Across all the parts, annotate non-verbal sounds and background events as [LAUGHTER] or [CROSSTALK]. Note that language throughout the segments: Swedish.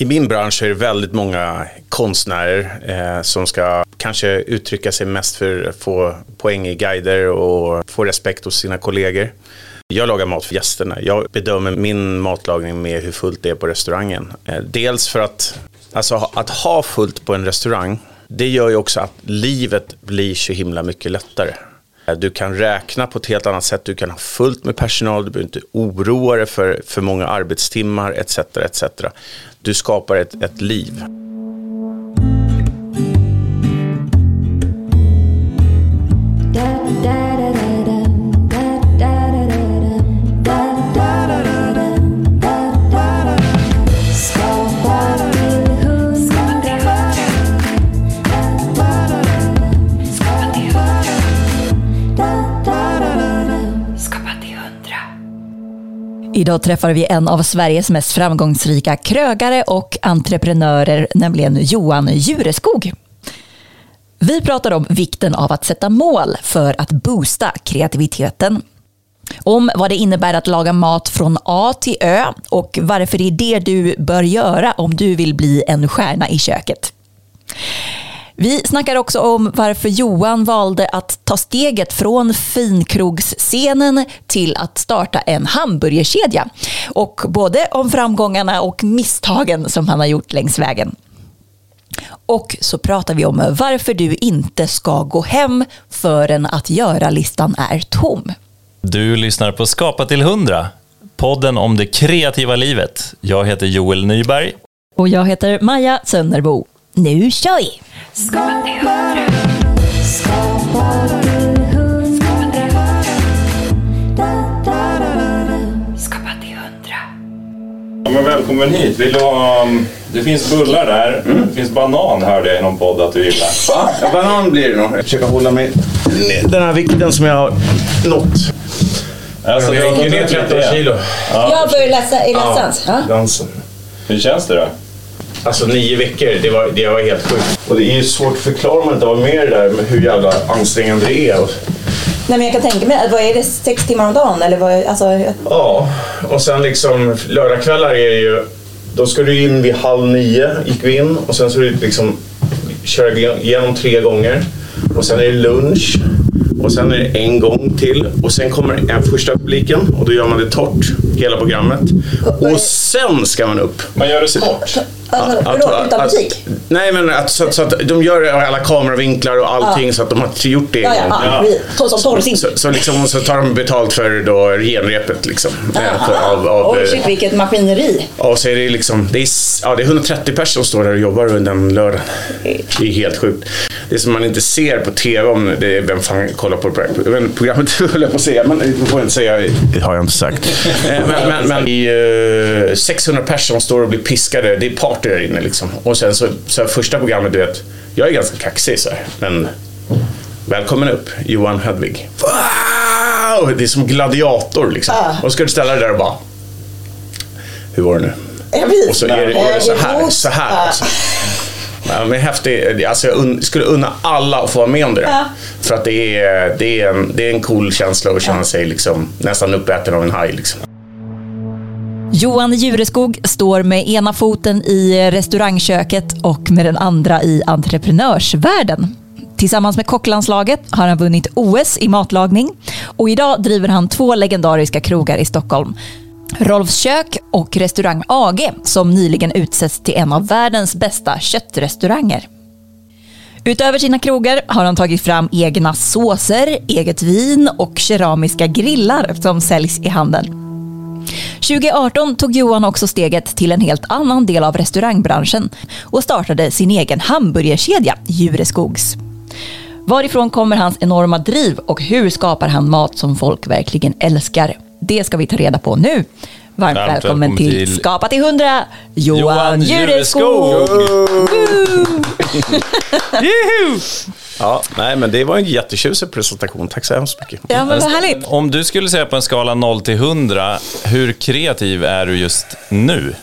I min bransch är det väldigt många konstnärer eh, som ska kanske uttrycka sig mest för att få poäng i guider och få respekt hos sina kollegor. Jag lagar mat för gästerna. Jag bedömer min matlagning med hur fullt det är på restaurangen. Eh, dels för att, alltså, att ha fullt på en restaurang, det gör ju också att livet blir så himla mycket lättare. Eh, du kan räkna på ett helt annat sätt, du kan ha fullt med personal, du behöver inte oroa dig för för många arbetstimmar etc. etc. Du skapar ett, ett liv. Idag träffar vi en av Sveriges mest framgångsrika krögare och entreprenörer, nämligen Johan Jureskog. Vi pratar om vikten av att sätta mål för att boosta kreativiteten. Om vad det innebär att laga mat från A till Ö och varför det är det du bör göra om du vill bli en stjärna i köket. Vi snackar också om varför Johan valde att ta steget från finkroggsscenen till att starta en hamburgerkedja. Och både om framgångarna och misstagen som han har gjort längs vägen. Och så pratar vi om varför du inte ska gå hem förrän att göra-listan är tom. Du lyssnar på Skapa till 100, podden om det kreativa livet. Jag heter Joel Nyberg. Och jag heter Maja Sönnerbo. Nu kör vi! Skapa till hundra. Skapa till hundra. Skapa till hundra. Ja, men välkommen hit. Vill du ha, um, det finns bullar där. Det finns banan hörde jag i någon podd att du gillar. Va? Ja, banan blir det nog. Jag försöker hålla mig den här vikten som jag har nått. Alltså, jag gick ju ner 13 kilo. Jag börjar läsa i Lettlands. Ja. Dansen. Hur känns det då? Alltså nio veckor, det var, det var helt sjukt. Och det är ju svårt att förklara om man inte var med det där med hur jävla ansträngande det är. Nej, men jag kan tänka mig, vad är det, sex timmar om dagen? Eller vad, alltså, Ja, och sen liksom lördagskvällar är det ju... Då ska du in vid halv nio, gick vi in. Och sen så är det liksom köra igenom tre gånger. Och sen är det lunch. Och sen är det en gång till. Och sen kommer en första publiken och då gör man det torrt, hela programmet. Och sen ska man upp. Man gör det sport. Alltså, Att- utan att- musik? Nej, men att, så, så att de gör alla kameravinklar och allting så att de har gjort det en Ja, ja, gång. ja. ja. Som. Så, så, liksom, så tar de betalt för då genrepet liksom. Eh, för- Av, av, Oj, eh, shit, vilket maskineri. Ja, så är det liksom, det är, ja, det är 130 personer som står där och jobbar under en lördag. Det är helt sjukt. Det som man inte ser på TV, om det är, vem fan kollar på men programmet, [LAUGHS] höll jag på att säga, men det får jag inte säga, det har jag inte sagt. Eh, Men, men, men eh, 600 personer som står och blir piskade, det är party där inne liksom. Och sen så, så första programmet, du vet, jag är ganska kaxig så här, men Välkommen upp, Johan Hedvig. Wow! Det är som gladiator liksom. Och så ska du ställa dig där och bara... Hur var det nu? Och så är det, är det så här. Så här alltså. Ja, men häftig, alltså jag un, skulle unna alla att få vara med om det där. Ja. För att det är, det, är en, det är en cool känsla att känna sig liksom, nästan uppäten av en haj. Liksom. Johan Jureskog står med ena foten i restaurangköket och med den andra i entreprenörsvärlden. Tillsammans med kocklandslaget har han vunnit OS i matlagning och idag driver han två legendariska krogar i Stockholm. Rolfs kök och restaurang AG som nyligen utsetts till en av världens bästa köttrestauranger. Utöver sina krogar har han tagit fram egna såser, eget vin och keramiska grillar som säljs i handeln. 2018 tog Johan också steget till en helt annan del av restaurangbranschen och startade sin egen hamburgerkedja, Jureskogs. Varifrån kommer hans enorma driv och hur skapar han mat som folk verkligen älskar? Det ska vi ta reda på nu. Varmt Varmt välkommen välkommen till, till Skapa till 100, Johan, Johan Jureskog! [LAUGHS] Ja, nej, men det var en jättetjusig presentation. Tack så hemskt mycket. Ja, men vad härligt. Om du skulle säga på en skala 0 till 100, hur kreativ är du just nu?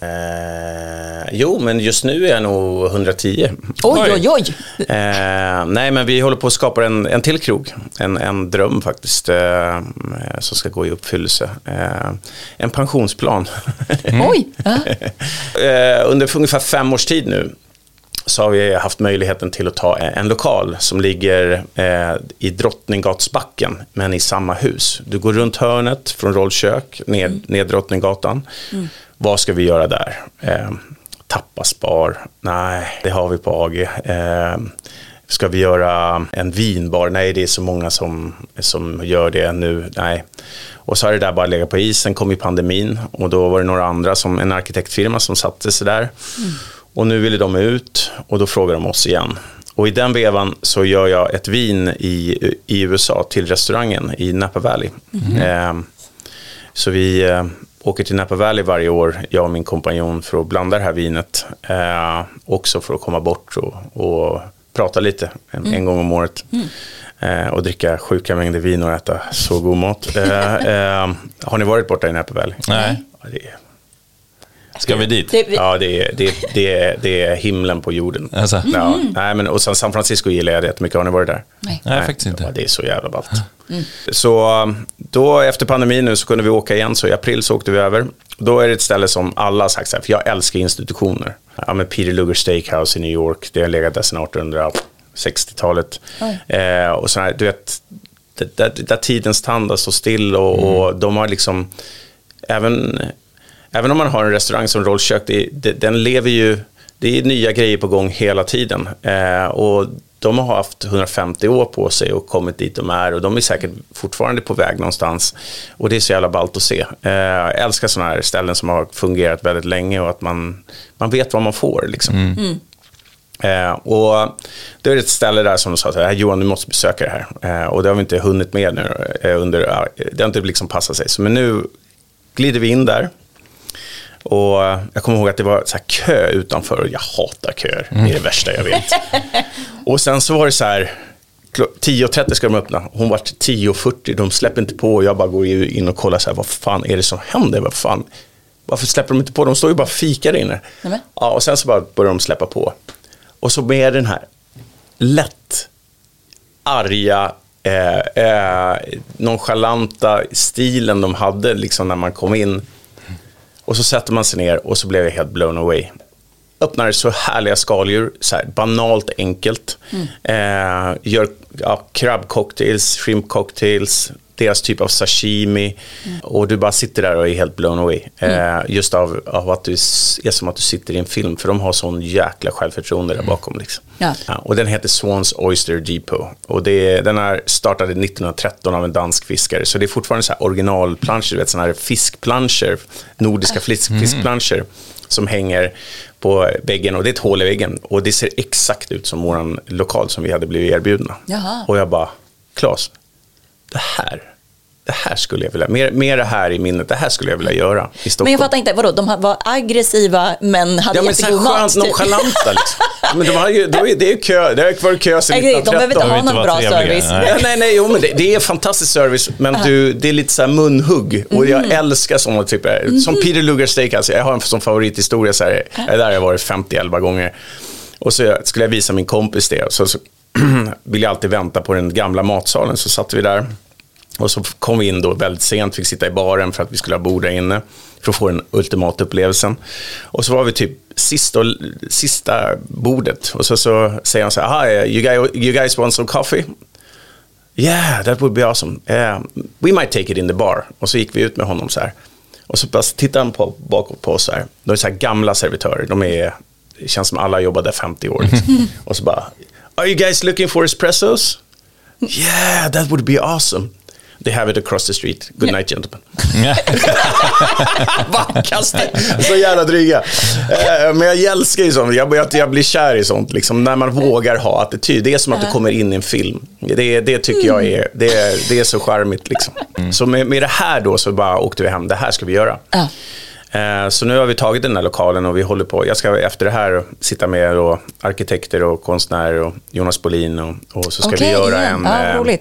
Eh, jo, men just nu är jag nog 110. Oj, oj, oj. Eh, nej, men vi håller på att skapa en, en till krog. En, en dröm faktiskt, eh, som ska gå i uppfyllelse. Eh, en pensionsplan. Oj. Ja. [LAUGHS] eh, under ungefär fem års tid nu så har vi haft möjligheten till att ta en lokal som ligger eh, i Drottninggatsbacken men i samma hus. Du går runt hörnet från rollkök ned, ner Drottninggatan. Vad ska vi göra där? Eh, tapasbar? Nej, det har vi på AG. Eh, Ska vi göra en vinbar? Nej, det är så många som, som gör det nu. Nej. Och så har det där bara legat på isen, kom i pandemin och då var det några andra, som en arkitektfirma som satte sig där. Och nu ville de ut och då frågar de oss igen. Och i den vevan så gör jag ett vin i, i USA till restaurangen i Napa Valley. Eh, så vi eh, åker till Napa Valley varje år, jag och min kompanjon, för att blanda det här vinet. Eh, också för att komma bort och, och prata lite en, en gång om året. Eh, och dricka sjuka mängder vin och äta så god mat. Eh, [LAUGHS] eh, har ni varit borta i Napa Valley? Nej. Ja, det är, Ska vi dit? Det, ja, det är, det, är, det, är, det är himlen på jorden. Alltså. Ja, nej, men, och sen San Francisco gillar jag jättemycket. Har ni varit där? Nej. Nej, faktiskt Ja, inte. det är så jävla ballt. Så um, då efter pandemin nu så kunde vi åka igen, så i april så åkte vi över. Då är det ett ställe som alla har sagt så här, för jag älskar institutioner. Ja, men Peter Luger Steakhouse i New York, det har legat där sedan 1860-talet. Eh, och så här, du vet, det- där, där tidens tand stått still och, och de har liksom, även, även om man har en restaurang som rollkök, det, det, den lever ju, det är nya grejer på gång hela tiden. Eh, och de har haft 150 år på sig och kommit dit de är och de är säkert fortfarande på väg någonstans. Och det är så jävla ballt att se. Eh, jag älskar sådana här ställen som har fungerat väldigt länge och att man, man vet vad man får. Liksom. Eh, och då är det ett ställe där som de sa, så här, Johan du måste besöka det här. Eh, och det har vi inte hunnit med nu. Eh, under, eh, det har inte liksom passat sig. Så, men nu glider vi in där. Och eh, jag kommer ihåg att det var så kö utanför. Jag hatar köer. Det är det värsta jag vet. [LAUGHS] och sen så var det så här. klo- 10.30 ska de öppna. Hon var 10.40. De släpper inte på. Och jag bara går in och kollar så här. Vad fan är det som händer? Vad fan? Varför släpper de inte på? De står ju bara och fikar inne. Ja, och sen så bara börjar de släppa på. Och så med den här lätt arga, eh, eh, nonchalanta stilen de hade liksom när man kom in. Och så sätter man sig ner och så blev jag helt blown away. Öppnar så härliga skaldjur, så här banalt enkelt. Eh, gör ja, krabbcocktails, shrimp cocktails, deras typ av sashimi. Och du bara sitter där och är helt blown away. Eh, just av, av att du är som att du sitter i en film. För de har sån jäkla självförtroende där bakom. Liksom. Ja. och den heter Swans Oyster Depot. Och det, den är startade 1913 av en dansk fiskare. Så det är fortfarande så här originalplanscher, du vet sådana här fiskplanscher, nordiska fisk, fiskplanscher som hänger på väggen och det är ett hål i väggen och det ser exakt ut som våran lokal som vi hade blivit erbjudna. Jaha. Och jag bara, Claes, det här, det här skulle jag vilja, mer, mer det här i minnet, det här skulle jag vilja göra i Stockholm. Men jag fattar inte, vadå, de var aggressiva men hade Ja men jättegod mat? typ. nonchalanta liksom. Ja, Men de har ju, de, är- det är ju kö, det har varit kö sedan Nej, De behöver inte 1913. ha någon bra trevliga, service. nej. Nej, nej, jo, men det, det är fantastisk service, men du, det är lite så här munhugg. Och jag Mm. älskar sådana typer. Som Peter Luger Steakhouse, jag har en som favorithistoria, så här, där har jag varit 50-11 gånger. Och så skulle jag visa min kompis det, så, så [CLEARS THROAT] vill jag alltid vänta på den gamla matsalen, så satt vi där. Och så kom vi in då väldigt sent, fick sitta i baren för att vi skulle ha bord där inne. För att få den ultimata upplevelsen. Och så var vi typ sista, sista bordet. Och så, så säger han så här, Hi, you guys, you guys want some coffee? Yeah, that would be awesome. Yeah, we might take it in the bar. Och så gick vi ut med honom så här. Och så bara tittade han på, bakåt på oss så här. De är så här gamla servitörer. De är, det känns som alla jobbade 50 år. Liksom. [LAUGHS] och så bara, are you guys looking for espressos? Yeah, that would be awesome. They have it across the street. Good night gentlemen. [LAUGHS] Så jävla dryga. Eh, Men jag älskar ju sånt. Jag, jag, jag blir kär i sånt. Liksom, när man vågar ha attityd. Det är som att du kommer in i en film. Det, det tycker jag är, det, är- det är så charmigt. Liksom. Så med, med det här då så bara åkte vi hem. Det här ska vi göra. Eh, Så nu har vi tagit den här lokalen och vi håller på. Jag ska efter det här sitta med då, arkitekter och konstnärer och Jonas Bolin och, och så ska Okej, vi göra en, Ja, eh,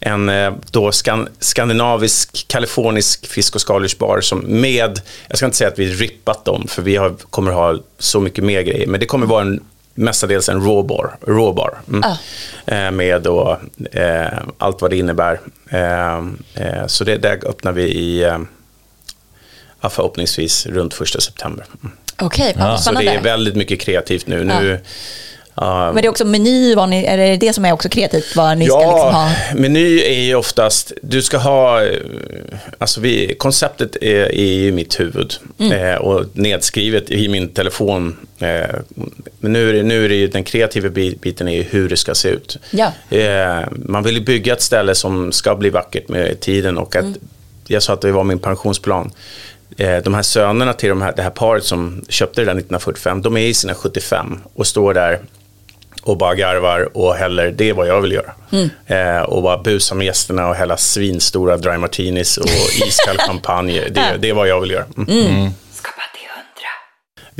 en eh, då skan, skandinavisk, kalifornisk fisk och skaldjursbar som med, jag ska inte säga att vi rippat dem, för vi har, kommer ha så mycket mer grejer, men det kommer vara en mestadels en rawbar, rawbar mm. eh, med då, eh, allt vad det innebär. Eh, så det där öppnar vi i, ja, förhoppningsvis runt första september. Mm. Okej, vad Ja. Så det är väldigt mycket kreativt nu. nu ja, Men det är också meny, vad ni, är det det som är också kreativt? Vad ni ska Ja, liksom ha? meny är ju oftast, du ska ha, eh, alltså vi, konceptet är, är ju mitt huvud Mm. eh, och nedskrivet i min telefon. Eh, men nu är, det, nu är det ju, den kreativa bi- biten är ju hur det ska se ut. Ja. Eh, man vill ju bygga ett ställe som ska bli vackert med tiden och att, jag sa att det var min pensionsplan. Eh, de här sönerna till de här, det här paret som köpte det där 1945, de är i sina 75 och står där och bara garvar och häller, det är vad jag vill göra. Eh, och bara busa med gästerna och hälla svinstora dry martinis och [LAUGHS] iskall champagne. Det, det är vad jag vill göra. Mm. Till hundra.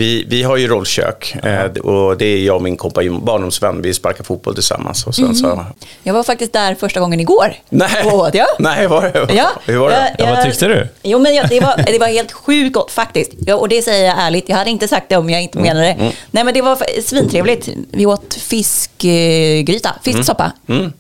Vi, vi har ju rollkök eh, och det är jag och min kompanjon, barndomsvän, vi sparkar fotboll tillsammans. Och sen så, Jag var faktiskt där första gången igår. nej, Och åt, ja. [LAUGHS] nej, var det? Ja, Hur var det? jag- Ja, vad tyckte du? Jo, men jag, det, var, det var helt sjukt gott faktiskt. Ja, och det säger jag ärligt. Jag hade inte sagt det om jag inte menade det. Nej, men det var svintrevligt. Vi åt fiskgryta, fisksoppa.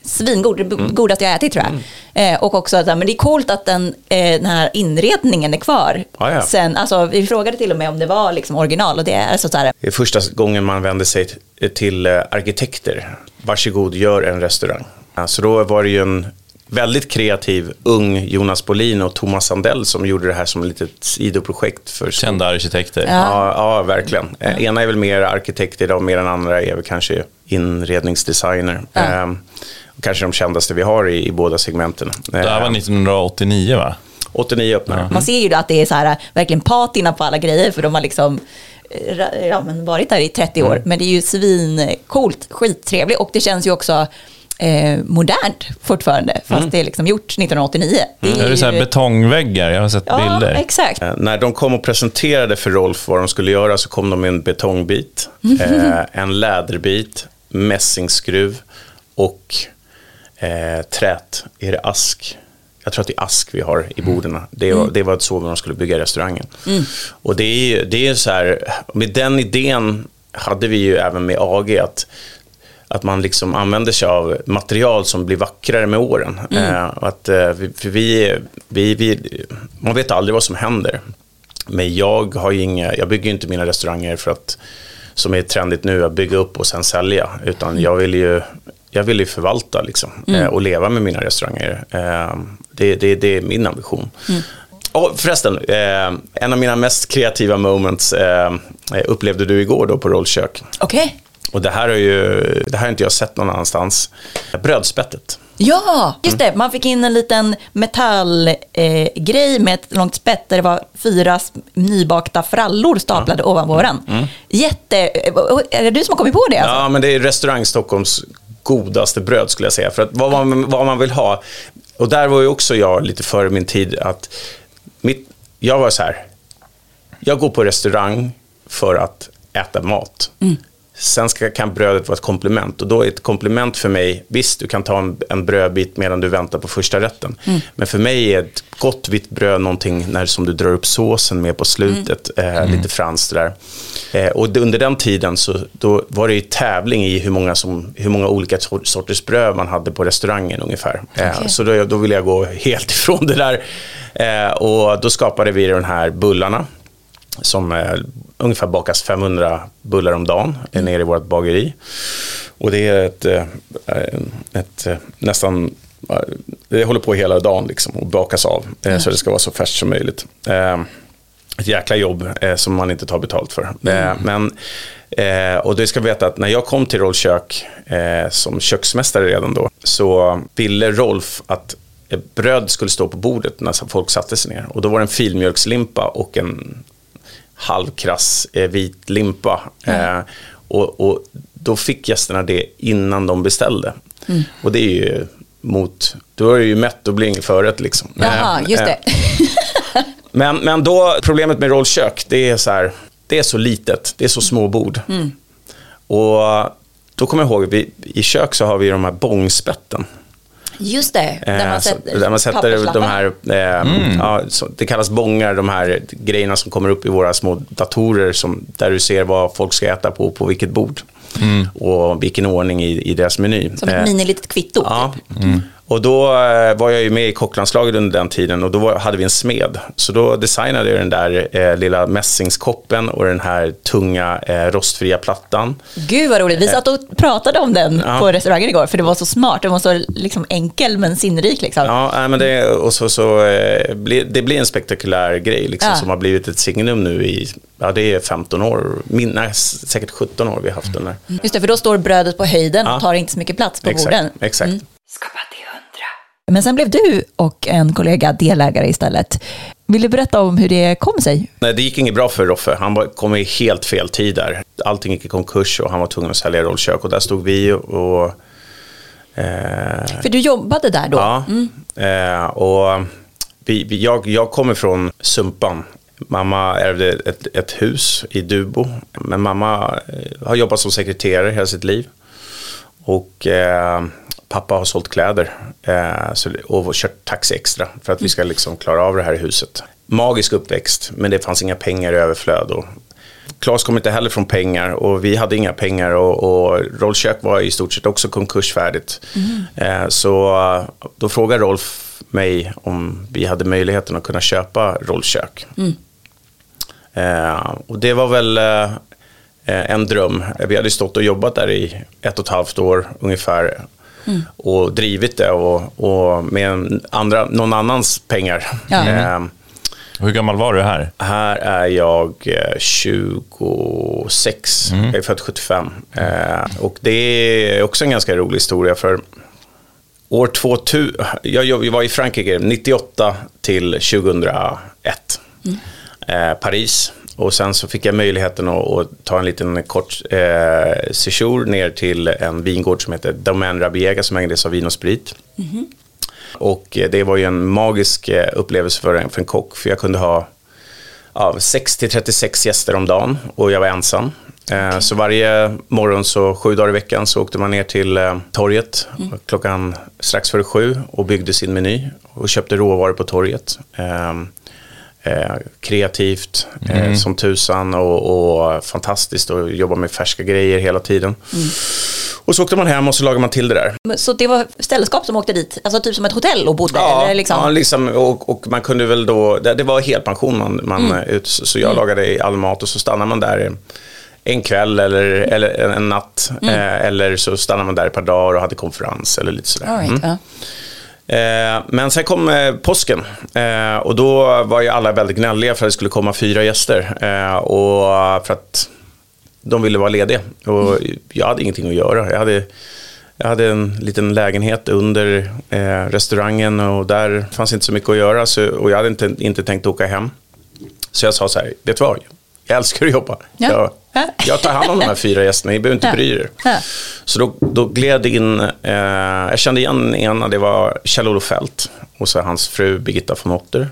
Svingod, det godaste jag ätit tror jag. Eh, och också, att, men det är coolt att den, eh, den här inredningen är kvar. Ja, ja. Sen, alltså, vi frågade till och med om det var liksom original och det är så, här, Det är första gången man vänder sig till eh, arkitekter. Varsågod, gör en restaurang. Ja, Så då var det ju en väldigt kreativ ung Jonas Bolin och Thomas Sandell som gjorde det här som ett litet sidoprojekt. För Kända arkitekter. Ja, ja verkligen. Eh, Ena är väl mer arkitekt idag, mer än andra är väl kanske inredningsdesigner. Ehm, och kanske de kändaste vi har i, i båda segmenten. Det här var Ehm, 1989 va? 89 öppnare. Man ser ju att det är så här, verkligen patina på alla grejer för de har liksom eh, ja, men varit där i 30 år. Men det är ju svincoolt, skittrevligt och det känns ju också eh, modernt fortfarande fast det är liksom gjort 1989. Det Det är så här ju- betongväggar, jag har sett Ja, bilder. exakt. Eh, När de kom och presenterade för Rolf vad de skulle göra så kom de med en betongbit, eh, en läderbit, mässingsskruv och eh, trät. Är det ask? Jag tror att det är ask vi har i borden. Det, var, det var så de skulle bygga restaurangen. Och det är det är så här, med den idén hade vi ju även med AG att att man liksom använder sig av material som blir vackrare med åren. Eh, och att, eh, för vi, vi, vi, man vet aldrig vad som händer. Men jag, har inga, jag bygger ju inte mina restauranger för att, som är trendigt nu, att bygga upp och sen sälja. Utan jag vill ju, jag vill ju förvalta liksom, eh, och leva med mina restauranger. Eh, det, det, det är min ambition. Och förresten, eh, en av mina mest kreativa moments eh, upplevde du igår då på Rollkök. Okej. Och det här har ju, det här har inte jag sett någon annanstans. Brödspettet. Ja, just det. Man fick in en liten metallgrej eh, med ett långt spett där det var fyra nybakta frallor staplade ovanpå varandra. Jätte... eh, Är det du som har kommit på det? Alltså? Ja, men det är restaurang Stockholms godaste bröd skulle jag säga. För att vad man, vad man vill ha. Och där var ju också jag lite före min tid att mitt, jag var så här. Jag går på restaurang för att äta mat. Mm. Sen ska, kan brödet vara ett komplement. Och då är ett komplement för mig, visst du kan ta en, en brödbit medan du väntar på första rätten. Men för mig är ett gott vitt bröd någonting när, som du drar upp såsen med på slutet. Eh, Lite franskt där. Eh, och det, under den tiden så då var det ju tävling i hur många, som, hur många olika sor- sorters bröd man hade på restaurangen ungefär. Eh. Så då, då ville jag gå helt [LAUGHS] ifrån det där. Eh, och då skapade vi de här bullarna som eh, ungefär bakas 500 bullar om dagen mm. nere i vårt bageri. Och det är ett, eh, ett eh, nästan, eh, det håller på hela dagen liksom och bakas av eh, så det ska vara så färskt som möjligt. Eh, ett jäkla jobb eh, som man inte tar betalt för. Eh, men, eh, och det ska veta att när jag kom till Rollkök eh, som köksmästare redan då så ville Rolf att eh, bröd skulle stå på bordet när folk satte sig ner. Och då var det en filmjölkslimpa och en halvkrass eh, vit limpa. Eh, och, och då fick gästerna det innan de beställde. Och det är ju mot, då är det ju mätt och blir förrätt liksom. Jaha, Eh, just eh, det. men, men då, problemet med rollkök, det är så här, det är så litet, det är så små bord. Och då kommer jag ihåg, vi, i kök så har vi de här bångspetten. Just det, där Eh, man så- sätter, där man sätter de här, eh, ja, så, det kallas bångar, de här grejerna som kommer upp i våra små datorer som, där du ser vad folk ska äta på, på vilket bord. Och vilken ordning i, i deras meny. Som ett Eh, minilitet kvitto. Ja. Typ. Och då eh, var jag ju med i kocklandslaget under den tiden och då hade vi en smed. Så då designade jag den där eh, lilla mässingskoppen och den här tunga eh, rostfria plattan. Gud vad roligt. Vi satt och pratade om den Ja. på restaurangen igår för det var så smart. Den var så liksom enkel men sinnrik. Liksom. Ja, men det, och så, så, eh, blir- det blir en spektakulär grej liksom, Ja. som har blivit ett signum nu i, ja det är 15 år, min, nej, säkert 17 år vi har haft den där. Just det, för då står brödet på höjden Ja. och tar inte så mycket plats på Exakt, borden. Mm. exakt. Hundra. Men sen blev du och en kollega delägare istället. Vill du berätta om hur det kom sig? Nej, det gick inget bra för Roffe. Han kom i helt fel tid där. Allting gick i konkurs och han var tvungen att sälja rollkök. Och där stod vi och... Eh, För du jobbade där då? ja, eh, och vi, vi, jag, jag kommer från Sumpan. Mamma ärvde ett, ett hus i Dubo. Men mamma eh, har jobbat som sekreterare hela sitt liv. Och eh, pappa har sålt kläder eh, så, och kört taxi extra för att vi ska liksom klara av det här i huset. Magisk uppväxt, men det fanns inga pengar i överflöd. Och Claes kom inte heller från pengar och vi hade inga pengar och, och Rollkök var i stort sett också konkursfärdigt. Eh, så då frågade Rolf mig om vi hade möjligheten att kunna köpa Rollkök. Eh, och det var väl eh, en dröm. Vi hade stått och jobbat där i ett och ett halvt år ungefär. Och drivit det och, och med andra, någon annans pengar. Ja. Eh, Hur gammal var du här? här är jag eh, 26, jag är född 75. Eh, och det är också en ganska rolig historia för år 2000, jag, var i Frankrike 98 till 2001. Eh, Paris. Och sen så fick jag möjligheten att, att ta en liten kort eh, sejour ner till en vingård som heter Domaine Rabiega som ägdes av Vin och Sprit. Och eh, det var ju en magisk eh, upplevelse för en, för en kock, för jag kunde ha ja, 6-36 gäster om dagen och jag var ensam. Eh, Så varje morgon, så sju dagar i veckan, så åkte man ner till torget klockan strax före sju och byggde sin meny och köpte råvaror på torget. Eh, kreativt eh, som tusan och, och fantastiskt och jobba med färska grejer hela tiden. Och så åkte man hem och så lagade man till det där. Så det var sällskap som åkte dit, alltså typ som ett hotell och bodde? eller liksom? ja liksom, och, och man kunde väl då, det, det var helpension man, man Mm. ut, så jag lagade all mat och så stannar man där en kväll eller, eller en, en natt. Mm. Eh, eller så stannar man där ett par dagar och hade konferens eller lite sådär. All right, Mm. ja. Eh, men sen kom eh, påsken eh, och då var ju alla väldigt gnälliga för att det skulle komma fyra gäster. Eh, och för att de ville vara lediga. Och jag hade ingenting att göra. Jag hade, jag hade en liten lägenhet under eh, restaurangen och där fanns inte så mycket att göra. Så, och jag hade inte, inte tänkt åka hem. Så jag sa så här, vet du vad? Jag älskar att jobba. Ja. Jag, Ja. jag tar hand om de här fyra gästerna, ni behöver inte Ja. bry er. Ja. Så då, då gled in, eh, jag kände igen ena, det var Kjell-Olof Fält och så hans fru Birgitta von Otter.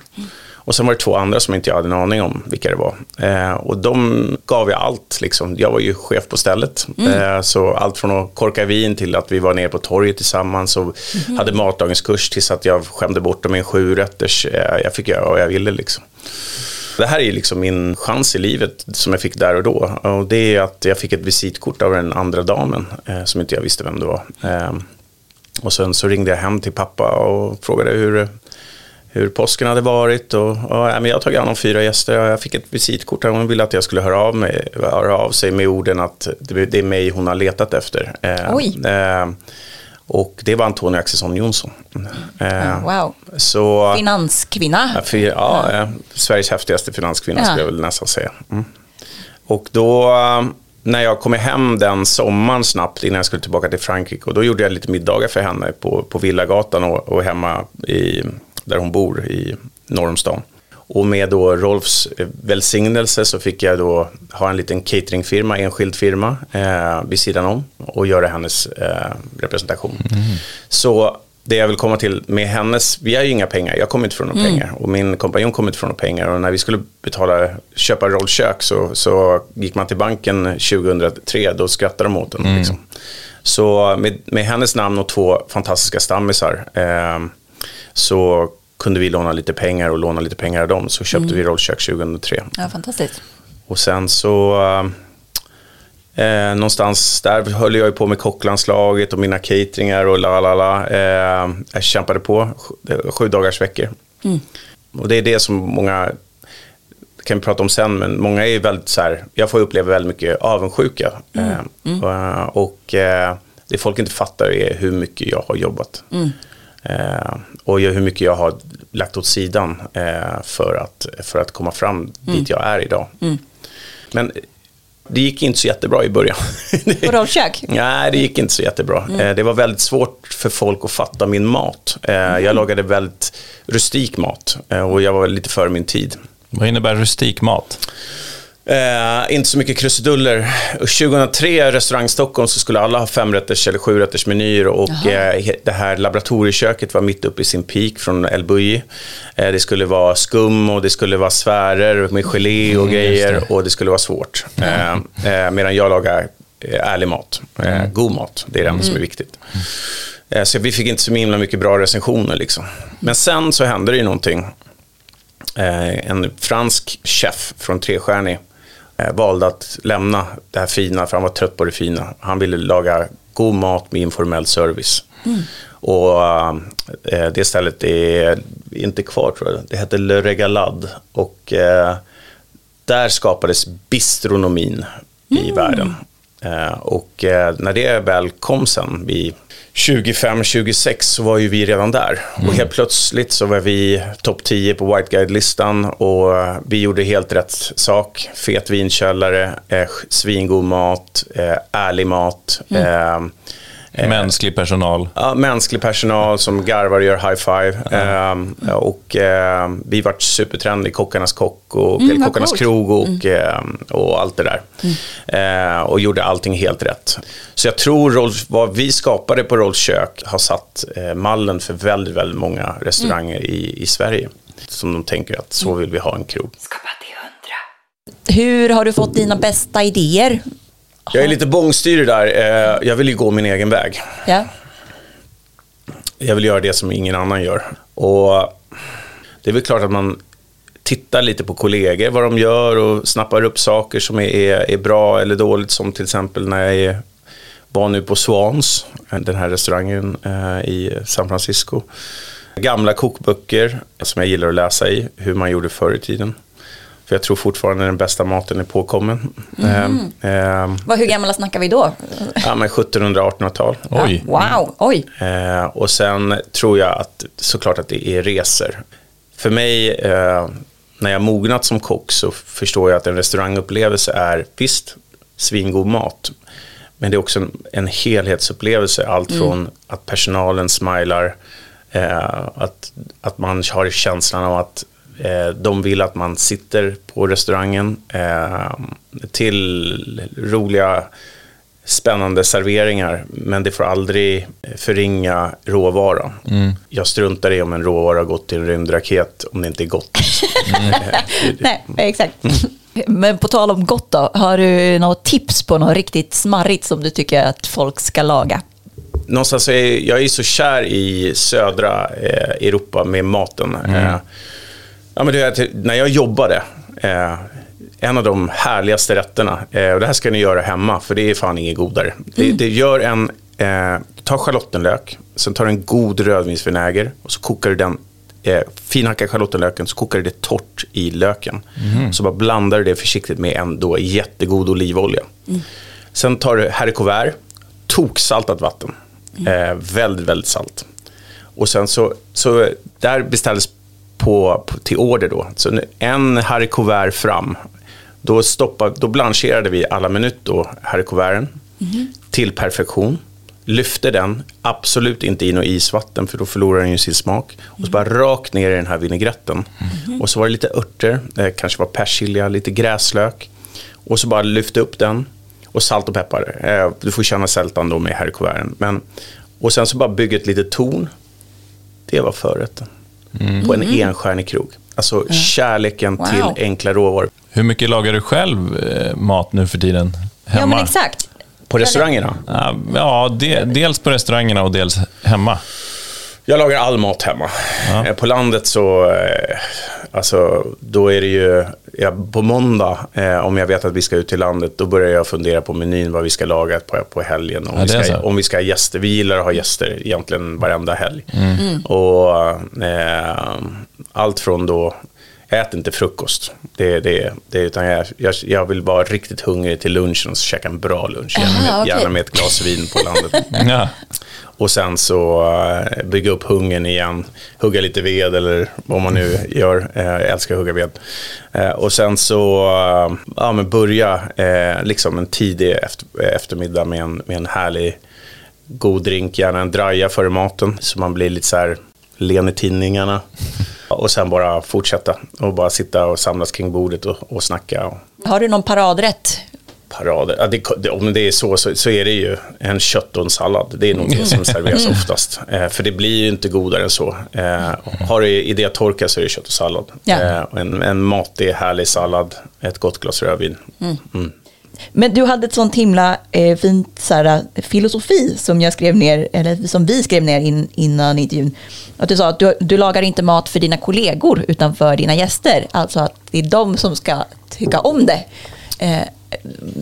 Och sen var det två andra som inte jag hade en aning om vilka det var. Eh, och de gav jag allt, liksom. jag var ju chef på stället. Eh, så allt från att korka vin till att vi var nere på torget tillsammans och hade matlagningskurs tills att jag skämde bort dem med en sjurätters. Eh, jag fick göra vad jag ville liksom. Det här är liksom min chans i livet som jag fick där och då. Och det är att jag fick ett visitkort av den andra damen eh, som inte jag visste vem det var. Eh, och sen så ringde jag hem till pappa och frågade hur, hur påsken hade varit. Och, och, ja, men jag har tagit hand om fyra gäster och jag fick ett visitkort. Hon ville att jag skulle höra av, mig, höra av sig med orden att det, det är mig hon har letat efter. Eh, Oj. Och det var Antonija Axelsson Jonsson. Eh, Wow. Så, Finanskvinna. Ja, för, ja, eh, Sveriges häftigaste finanskvinna Ja. skulle jag väl nästan säga. Mm. Och då, eh, när jag kom hem den sommaren snabbt innan jag skulle tillbaka till Frankrike, och då gjorde jag lite middagar för henne på, på Villagatan och, och hemma i, där hon bor i norr om stan. Och med då Rolfs eh, välsignelse så fick jag då ha en liten cateringfirma, enskild firma, eh, vid sidan om och göra hennes eh, representation. Så det jag vill komma till med hennes, vi har ju inga pengar, jag kommer inte från några pengar och min kompanjon kommer inte från några pengar och när vi skulle betala, köpa rollkök så, så gick man till banken 2003, då skrattade de åt den. Liksom. Så med, med hennes namn och två fantastiska stammisar eh, så kunde vi låna lite pengar och låna lite pengar av dem så köpte vi rollkök 2003. Ja, fantastiskt. Och sen så eh, någonstans där höll jag ju på med kocklandslaget och mina cateringar och la la la. Eh, jag kämpade på sju, sju dagars veckor. Och det är det som många, det kan vi prata om sen, men många är ju väldigt så här, jag får uppleva väldigt mycket avundsjuka. Eh, och och eh, det folk inte fattar är hur mycket jag har jobbat. Eh, och hur mycket jag har lagt åt sidan eh, för, att, för att komma fram dit jag är idag. Men det gick inte så jättebra i början. [LAUGHS] På rollkök? Nej, det gick inte så jättebra. Eh, Det var väldigt svårt för folk att fatta min mat. Eh, Jag lagade väldigt rustik mat eh, och jag var lite före min tid. Vad innebär rustik mat? Eh, inte så mycket krusiduller. 2003 restaurang Stockholm så skulle alla ha femrätters eller sjurätters menyer och eh, det här laboratorieköket var mitt uppe i sin peak från El Bulli. Eh, det skulle vara skum och det skulle vara sfärer med gelé och grejer och det skulle vara svårt. Eh, eh, medan jag lagar eh, ärlig mat, eh, god mat. Det är det enda som är viktigt. Eh, så vi fick inte så himla mycket bra recensioner liksom. Men sen så hände det ju någonting en fransk chef från Trestjärnig valde att lämna det här fina, för han var trött på det fina. Han ville laga god mat med informell service. Och eh, det stället är inte kvar tror jag. Det hette Le Regalade. Och eh, där skapades bistronomin i världen. Eh, och eh, när det väl kom sen, vid 25-26, så var ju vi redan där. Och helt plötsligt så var vi topp 10 på White Guide-listan och vi gjorde helt rätt sak. Fet vinkällare, eh, svingod mat, eh, ärlig mat. Eh, Mänsklig personal. Ja, mänsklig personal som garvar och gör high five. Ehm, och ehm, vi vart supertrendig, Kockarnas kock och Mm, Kockarnas coolt. krog och, ehm, och allt det där. Eh, och gjorde allting helt rätt. Så jag tror Rolls, vad vi skapade på Rolls kök har satt eh, mallen för väldigt, väldigt många restauranger i, i Sverige. Som de tänker att så vill vi ha en krog. Skapa till hundra. Hur har du fått dina bästa idéer? Jag är lite bångstyrig där. Eh, jag vill ju gå min egen väg. Ja. Jag vill göra det som ingen annan gör. Och det är väl klart att man tittar lite på kollegor, vad de gör och snappar upp saker som är, är, är bra eller dåligt. Som till exempel när jag är, var nu på Swans, den här restaurangen eh, i San Francisco. Gamla kokböcker som jag gillar att läsa i, hur man gjorde förr i tiden. För jag tror fortfarande den bästa maten är påkommen. Eh, eh, Vad, hur gamla snackar vi då? ja, men 1700-1800-tal. Oj. Wow, oj. Eh, och sen tror jag att såklart att det är resor. För mig, eh, när jag mognat som kock så förstår jag att en restaurangupplevelse är visst svingod mat. Men det är också en, en helhetsupplevelse. Allt från att personalen smilar, eh, att, att man har känslan av att eh, de vill att man sitter på restaurangen, eh, till roliga spännande serveringar, men det får aldrig förringa råvara. Jag struntar i om en råvara har gått till en rymdraket om det inte är gott. [LAUGHS] Nej, exakt. Men på tal om gott då, har du något tips på något riktigt smarrigt som du tycker att folk ska laga? Någonstans så är jag är så kär i södra eh, Europa med maten. Eh, ja, men det är, när jag jobbade, eh, en av de härligaste rätterna, eh, och det här ska ni göra hemma, för det är fan inget godare. Det, det gör en, eh, ta schalottenlök, sen tar du en god rödvinsvinäger och så kokar du den eh, finhackar schalottenlöken så kokar du det torrt i löken. Så bara blandar du det försiktigt med en då jättegod olivolja. Sen tar du haricots vert, toksaltat vatten. Eh, väldigt, väldigt salt. Och sen så, så där beställdes på, på, till order då. Så en haricots fram. Då, stoppa, då blancherade vi alla minut då haricots verten till perfektion. Lyfte den, absolut inte i något isvatten för då förlorar den ju sin smak. Och så bara rakt ner i den här vinägretten. Och så var det lite örter, eh, kanske var persilja, lite gräslök. Och så bara lyfte upp den. Och salt och peppar. Eh, du får känna sältan då med haricots. Men Och sen så bara bygga ett litet torn. det var förrätten. På en enstjärnig krog. Alltså kärleken Wow. till enkla råvaror. Hur mycket lagar du själv eh, mat nu för tiden? Hemma? Ja, men exakt. På restaurangerna. Ja, Ja, de, dels på restaurangerna och dels hemma. Jag lagar all mat hemma. Ja. Eh, På landet så, eh, alltså, då är det ju, ja, på måndag, eh, om jag vet att vi ska ut till landet, då börjar jag fundera på menyn, vad vi ska laga på, på helgen. Om, Ja, vi ska, så. om vi ska ha gäster. Vi gillar att ha gäster egentligen varenda helg. Mm. Och eh, allt från då, äter inte frukost. Det, det, det, utan jag, jag, jag vill vara riktigt hungrig till lunchen och så käka en bra lunch. Gärna, Aha, med, okej. gärna med ett glas vin på landet. [LAUGHS] Ja. Och sen så eh, bygga upp hungern igen, hugga lite ved eller vad man nu gör. Eh, jag älskar att hugga ved. Eh, och sen så ja, men börja liksom en tidig efter, eftermiddag med en, med en härlig god drink, gärna en draja före maten så man blir lite så här len i tinningarna. [LAUGHS] Och sen bara fortsätta och bara sitta och samlas kring bordet och, och snacka. Har du någon paradrätt? Parader. Ja, det, om det är så, så så är det ju en kött och en sallad. Det är nog det som serveras oftast. Eh, för det blir ju inte godare än så. Eh, har du idétorka så är det kött och sallad. Ja. Eh, en, en matig, härlig sallad, ett gott glas rödvin. Mm. Men du hade ett sånt himla eh, fint så här, filosofi som jag skrev ner, eller som vi skrev ner in, innan intervjun. Att du sa att du, du lagar inte mat för dina kollegor utan för dina gäster. Alltså att det är de som ska tycka om det.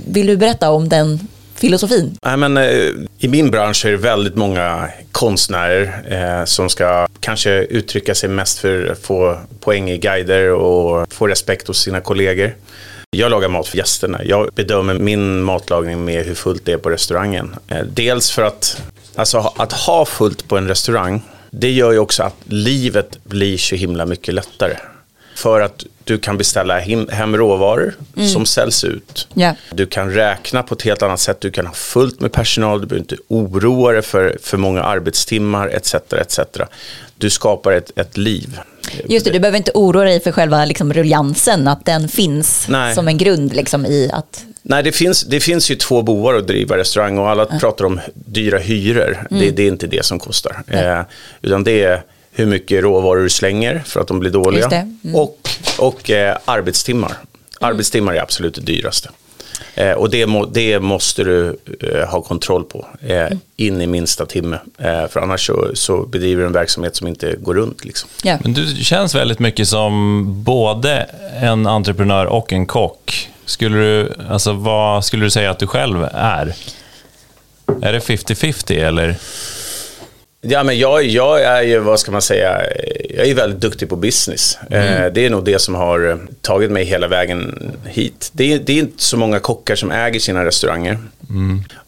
Vill du berätta om den filosofin? Nej, men, eh, I min bransch är det väldigt många konstnärer eh, som ska kanske uttrycka sig mest för att få poäng i guider och få respekt hos sina kollegor. Jag lagar mat för gästerna. Jag bedömer min matlagning med hur fullt det är på restaurangen. Eh, dels för att, alltså, att ha fullt på en restaurang, det gör ju också att livet blir så himla mycket lättare. För att du kan beställa hem, råvaror som säljs ut. Ja. Du kan räkna på ett helt annat sätt. Du kan ha fullt med personal. Du behöver inte oroa dig för, för många arbetstimmar etc. etc. Du skapar ett, ett liv. Just det, du behöver inte oroa dig för själva liksom, ruljansen, att den finns Nej. som en grund liksom, i att... Nej, det finns, det finns ju två bovar att driva restaurang och alla pratar om dyra hyror. Det, det är inte det som kostar. Eh, utan det är hur mycket råvaror du slänger för att de blir dåliga. Mm. Och, och eh, arbetstimmar. Arbetstimmar är absolut det dyraste. Eh, och det, må, det måste du eh, ha kontroll på eh, in i minsta timme. Eh, för annars så, så bedriver du en verksamhet som inte går runt. Liksom. Ja. Men du känns väldigt mycket som både en entreprenör och en kock. Skulle du, alltså, vad skulle du säga att du själv är? Är det 50-50 eller? Ja, men jag, jag är ju, vad ska man säga, jag är väldigt duktig på business. Eh, det är nog det som har eh, tagit mig hela vägen hit. Det är, det är inte så många kockar som äger sina restauranger.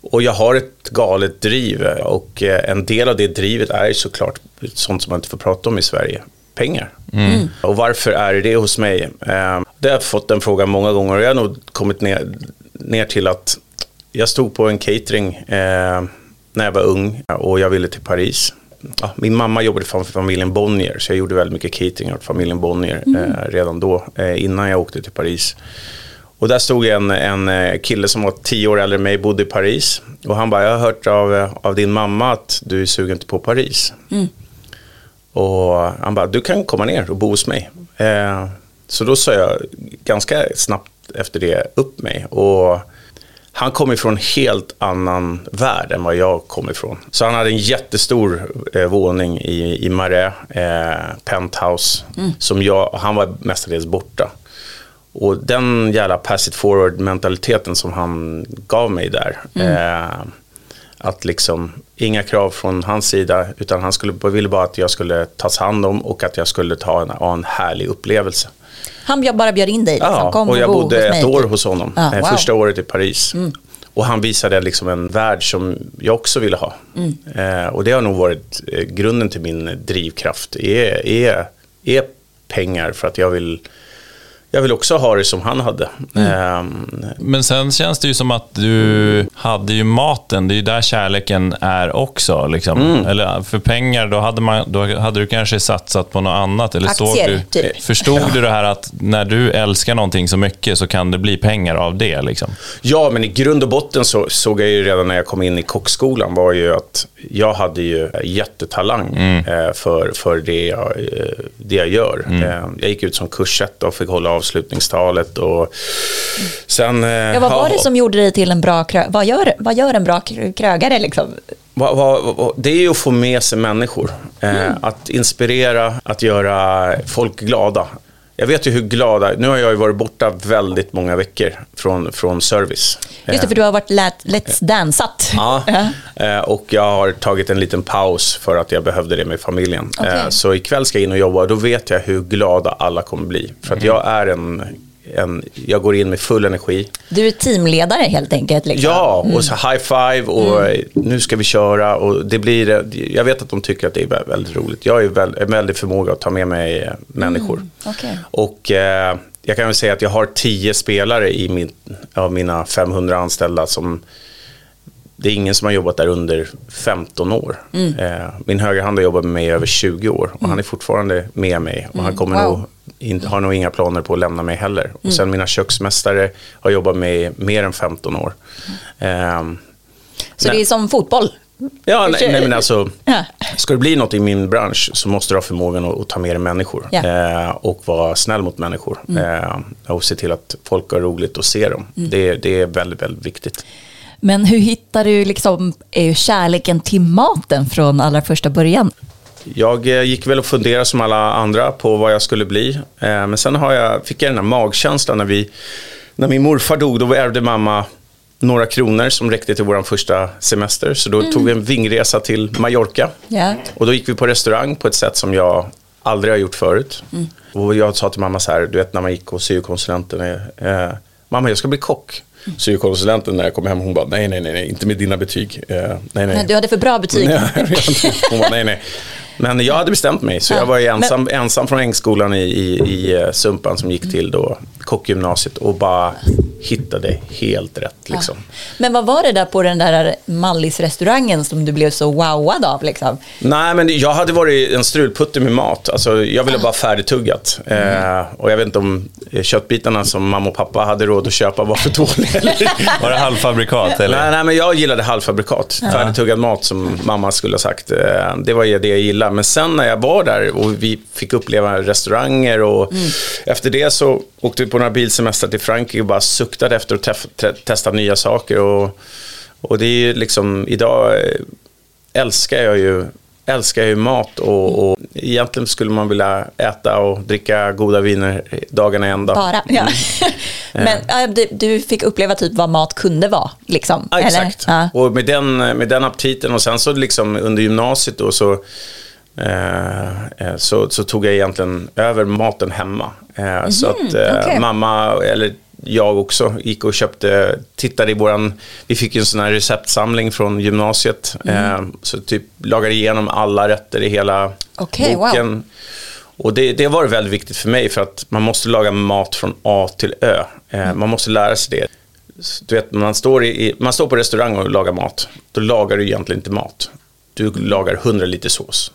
Och jag har ett galet driv och eh, en del av det drivet är såklart sånt som man inte får prata om i Sverige. Pengar. Och varför är det hos mig? Eh, det har jag fått den frågan många gånger och jag har nog kommit ner, ner till att jag stod på en catering eh, när jag var ung och jag ville till Paris. Ja, min mamma jobbade för familjen Bonnier så jag gjorde väldigt mycket catering åt familjen Bonnier eh, redan då eh, innan jag åkte till Paris. Och där stod en, en eh, kille som var tio år äldre än mig, bodde i Paris. Och han bara, jag har hört av, av din mamma att du är sugen på Paris. Och han bara, du kan komma ner och bo hos mig. Eh, så då sa jag ganska snabbt efter det upp mig. Och han kom ifrån en helt annan värld än vad jag kom ifrån. Så han hade en jättestor eh, våning i, i Marais, eh, penthouse, som jag, han var mestadels borta. Och den jävla pass it forward mentaliteten som han gav mig där. Eh, att liksom inga krav från hans sida utan han skulle, ville bara att jag skulle tas hand om och att jag skulle ta en, en härlig upplevelse. Han bara bjöd in dig. Liksom. Ja, Kom och jag bo bodde hos ett mig, år typ. hos honom. Ah, wow. Mm. Första året i Paris. Och han visade liksom en värld som jag också ville ha. Mm. Eh, och det har nog varit eh, grunden till min drivkraft. Är, är, är pengar för att jag vill jag vill också ha det som han hade. Mm. Eh, Men sen känns det ju som att du hade ju maten, det är ju där kärleken är också. Liksom. Mm. Eller för pengar, då hade, man, då hade du kanske satsat på något annat. Eller såg Aktier, du, typ. Förstod du det här att när du älskar någonting så mycket så kan det bli pengar av det? Liksom? Ja, men i grund och botten så såg jag ju redan när jag kom in i kockskolan var ju att jag hade ju jättetalang eh, för, för det, jag, eh, det jag gör. Eh, jag gick ut som kursett och fick hålla avslutningstalet och sen... Eh, Ja, vad var det som gjorde dig till en bra krögare? Vad gör, vad gör en bra krö- krögare liksom? Det är ju att få med sig människor. Eh, Att inspirera, att göra folk glada. Jag vet ju hur glada, nu har jag ju varit borta väldigt många veckor från, från service. Just det, för du har varit let, Let's Dansat. [LAUGHS] Ja, eh, och jag har tagit en liten paus för att jag behövde det med familjen. Eh, Så ikväll ska jag in och jobba och då vet jag hur glada alla kommer bli. För att jag är en, en, jag går in med full energi. Du är teamledare helt enkelt. Liksom. Ja, och så high five och eh, nu ska vi köra och det blir, jag vet att de tycker att det är vä- väldigt roligt. Jag är väl- en väldig förmåga att ta med mig eh, människor. okej. Och eh, jag kan väl säga att jag har tio spelare i min, av mina 500 anställda som det är ingen som har jobbat där under 15 år. Eh, min högerhand har jobbat med mig i över 20 år och han är fortfarande med mig. Och han kommer Wow. nog, har nog inga planer på att lämna mig heller. Och sen mina köksmästare har jobbat med i mer än 15 år. Ehm, Så Nej. det är som fotboll. Ja, nej, nej men alltså, ska det bli något i min bransch så måste du ha förmågan att, att ta med dig människor. Ja. Eh, och vara snäll mot människor. Eh, och se till att folk har roligt och se dem. Det, det är väldigt, väldigt viktigt. Men hur hittar du liksom, kärleken till maten från allra första början? Jag eh, gick väl och funderade som alla andra på vad jag skulle bli. Eh, men sen har jag, fick jag den här magkänslan när, vi, när min morfar dog. Då ärvde mamma några kronor som räckte till vår första semester. Så då tog vi en vingresa till Mallorca. Ja. Och då gick vi på restaurang på ett sätt som jag aldrig har gjort förut. Och jag sa till mamma så här, du vet när man gick hos syokonsulenten. Eh, mamma jag ska bli kock. Syokonsulenten när jag kom hem hon bara, nej nej nej, inte med dina betyg. Eh, nej nej. Men Du hade för bra betyg. [LAUGHS] Hon bara, nej, nej. Men jag hade bestämt mig, så Ja, jag var ensam, ensam från Ängskolan i, i, i eh, Sumpan som gick till då kockgymnasiet och bara hittade helt rätt. Liksom. Men vad var det där på den där Mallis-restaurangen som du blev så wowad av? Liksom? Nej, men jag hade varit en strulputte med mat. Alltså, jag ville bara färdigtuggat. Eh, och jag vet inte om köttbitarna som mamma och pappa hade råd att köpa var för dåliga. [LAUGHS] Var det halvfabrikat? Eller? Nej, nej, men jag gillade halvfabrikat. Färdigtuggad mat som mamma skulle ha sagt. Eh, Det var det jag gillade. Men sen när jag var där och vi fick uppleva restauranger och efter det så åkte vi på några bilsemestrar till Frankrike och bara suktade efter att tef- te- testa nya saker. Och, och det är ju liksom, idag eh, älskar jag ju älskar ju mat och, och egentligen skulle man vilja äta och dricka goda viner dagarna i ända. Bara. Ja. [LAUGHS] Men ja, du, fick uppleva typ vad mat kunde vara. Liksom, Ja, exakt. Ja. Och med den, med den aptiten och sen så liksom under gymnasiet då så, eh, eh, så, så tog jag egentligen över maten hemma. Eh, Så att eh, okej. mamma, eller jag också, gick och köpte, tittade i våran, vi fick ju en sån här receptsamling från gymnasiet. Mm. Eh, så typ lagade igenom alla rätter i hela wow. boken. Och det, det var väldigt viktigt för mig för att man måste laga mat från A till Ö. Eh, Mm. Man måste lära sig det. Du vet, man står, i, man står på restaurang och lagar mat. Då lagar du egentligen inte mat. Du lagar 100 liter sås.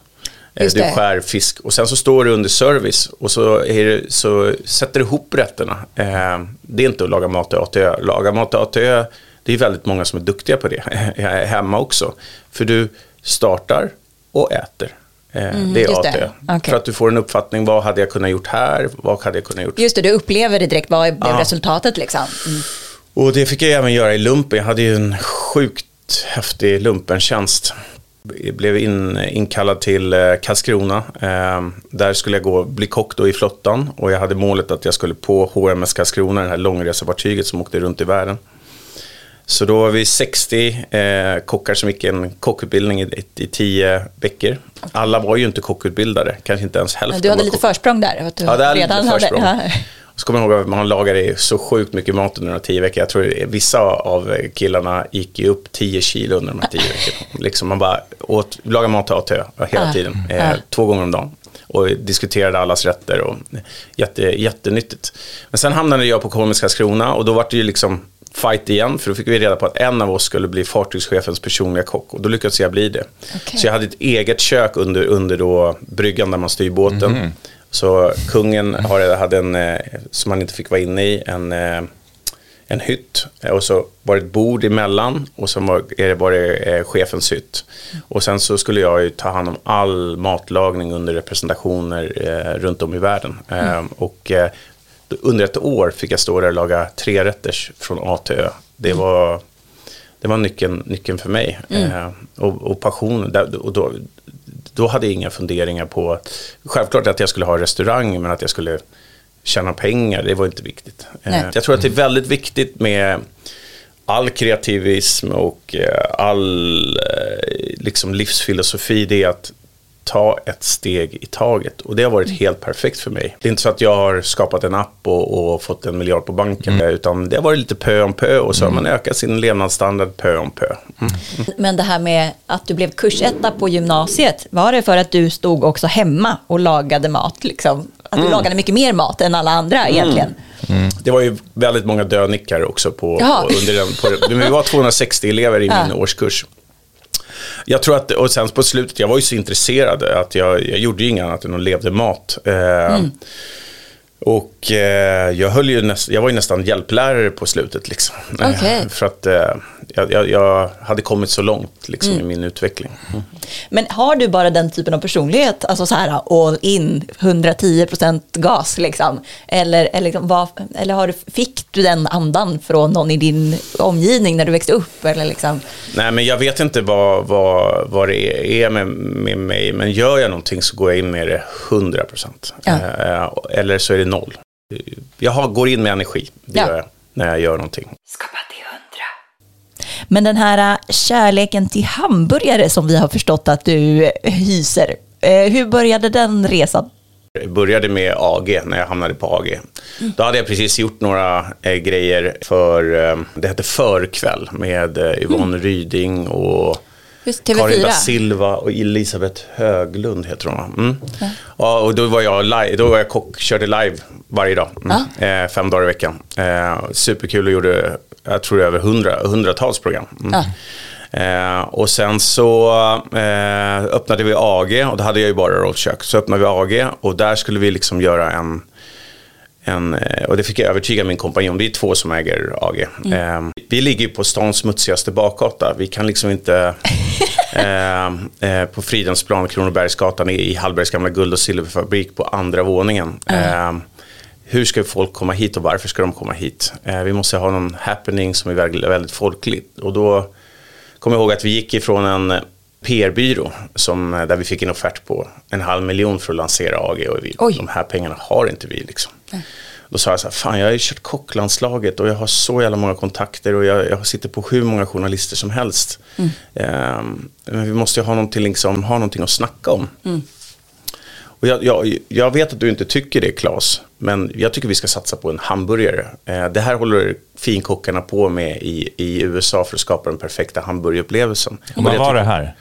Eh, Just Du det. skär fisk och sen så står du under service och så, är det, så sätter du ihop rätterna. Eh, det är inte att laga mat i A till Ö. Laga mat i A till Ö, det är väldigt många som är duktiga på det. [LAUGHS] Är hemma också. För du startar och äter. Eh, det är Mm, det. till Ö. Okej. För att du får en uppfattning, vad hade jag kunnat gjort här? Vad hade jag kunnat gjort? Just det, du upplever det direkt. Vad blev resultatet? Liksom? Mm. Och det fick jag även göra i lumpen. Jag hade ju en sjukt häftig lumpentjänst. Blev in, inkallad till eh, Karlskrona. Eh, där skulle jag gå, bli kock då i flottan. Och jag hade målet att jag skulle på HMS Karlskrona, det här långresefartyget som åkte runt i världen. Så då var vi 60 eh, kockar som gick en kockutbildning i, i tio veckor. Alla var ju inte kockutbildade, kanske inte ens hälften Du hade lite kock. försprång där. Att du Ja, det är lite redan hade- försprång. [LAUGHS] ja. Så kommer jag ihåg att man lagade så sjukt mycket mat under de här tio veckorna. Jag tror vissa av killarna gick ju upp 10 kilo under de här tio veckorna. Liksom man bara åt, lagade mat till A till Ö hela Ja, tiden. Eh, två gånger om dagen. och diskuterade allas rätter och jätte, jättenyttigt. Men sen hamnade jag på Kolmårdens Karlskrona och då var det ju liksom fight igen, för då fick vi reda på att en av oss skulle bli fartygschefens personliga kock och då lyckades jag bli det. Okej. Så jag hade ett eget kök under, under då bryggan där man styr båten. Så kungen har, hade en, eh, som han inte fick vara inne i, en, eh, en hytt. Och så var det ett bord emellan och så var var det eh, chefens hytt. Och sen så skulle jag ju ta hand om all matlagning under representationer runt om i världen. Eh, och eh, under ett år fick jag stå där och laga tre rätters från A till Ö. Det var, det var nyckeln, nyckeln för mig. Eh, och, och passionen. Och då, då hade jag inga funderingar på, självklart att jag skulle ha restaurang, men att jag skulle tjäna pengar, det var inte viktigt. Eh, Nej. Jag tror att det är väldigt viktigt med all kreativism och eh, all eh, liksom livsfilosofi, det är att ta ett steg i taget. Och det har varit helt perfekt för mig. Det är inte så att jag har skapat en app och, och fått en miljard på banken, utan det har varit lite pö om pö och så har man ökat sin levnadsstandard pö om pö. Mm. Men det här med att du blev kursetta på gymnasiet, var det för att du stod också hemma och lagade mat? Liksom? Att Mm. du lagade mycket mer mat än alla andra egentligen? Det var ju väldigt många dödnickar också på, på, under den. På, [LAUGHS] men vi var 260 elever i min årskurs. Jag tror att, och sen på slutet, jag var ju så intresserad att jag, jag gjorde ju inget annat än att levde mat. Eh, Och eh, jag, höll ju näst, jag var ju nästan hjälplärare på slutet. Liksom. Eh, Okej. för att eh, jag, jag, jag hade kommit så långt liksom, i min utveckling. Mm. Men har du bara den typen av personlighet, alltså så här all in, 110% gas liksom? Eller, eller, liksom, vad, eller har du, fick du den andan från någon i din omgivning när du växte upp? Eller liksom? Nej, men jag vet inte vad, vad, vad det är med, med mig, men gör jag någonting så går jag in med det 100 procent. Ja. Eh, eller så är det noll. Jag har, går in med energi, det Ja. gör jag, när jag gör någonting. Skapa. Men den här äh, kärleken till hamburgare som vi har förstått att du äh, hyser, eh, hur började den resan? Jag började med AG, när jag hamnade på AG. Då hade jag precis gjort några eh, grejer för, eh, det hette Förkväll med eh, Yvonne Ryding och Just Karin TV4? da Silva och Elisabeth Höglund heter hon? Mm. Ja, och då var jag, live, då var jag kock, körde live varje dag. Mm. Eh, fem dagar i veckan. Eh, superkul och gjorde, jag tror över hundra, hundratals program. Mm. Ja. Eh, och sen så eh, öppnade vi AG och då hade jag ju bara rollkök. Så öppnade vi AG och där skulle vi liksom göra en en, eh, och det fick jag övertyga min kompanjon, vi är två som äger AG. Eh, vi ligger på stans smutsigaste bakgata, vi kan liksom inte [LAUGHS] eh, eh, på Fridhemsplan, Kronobergsgatan i, Hallbergs gamla guld och silverfabrik på andra våningen. Eh, hur ska folk komma hit och varför ska de komma hit? Eh, vi måste ha någon happening som är väldigt, väldigt folkligt. Och då kommer jag ihåg att vi gick ifrån en PR-byrå som, eh, där vi fick en offert på en halv miljon för att lansera AG och vi, Oj. de här pengarna har inte vi. Liksom. Då sa jag så här, fan jag har ju kört kocklandslaget och jag har så jävla många kontakter och jag, jag sitter på hur många journalister som helst. Ehm, men vi måste ju ha någonting, liksom, ha någonting att snacka om. Och jag, jag, jag vet att du inte tycker det Claes, men jag tycker vi ska satsa på en hamburgare. Eh, det här håller finkockarna på med i, i USA för att skapa den perfekta hamburgerupplevelsen. Och Vad var det här?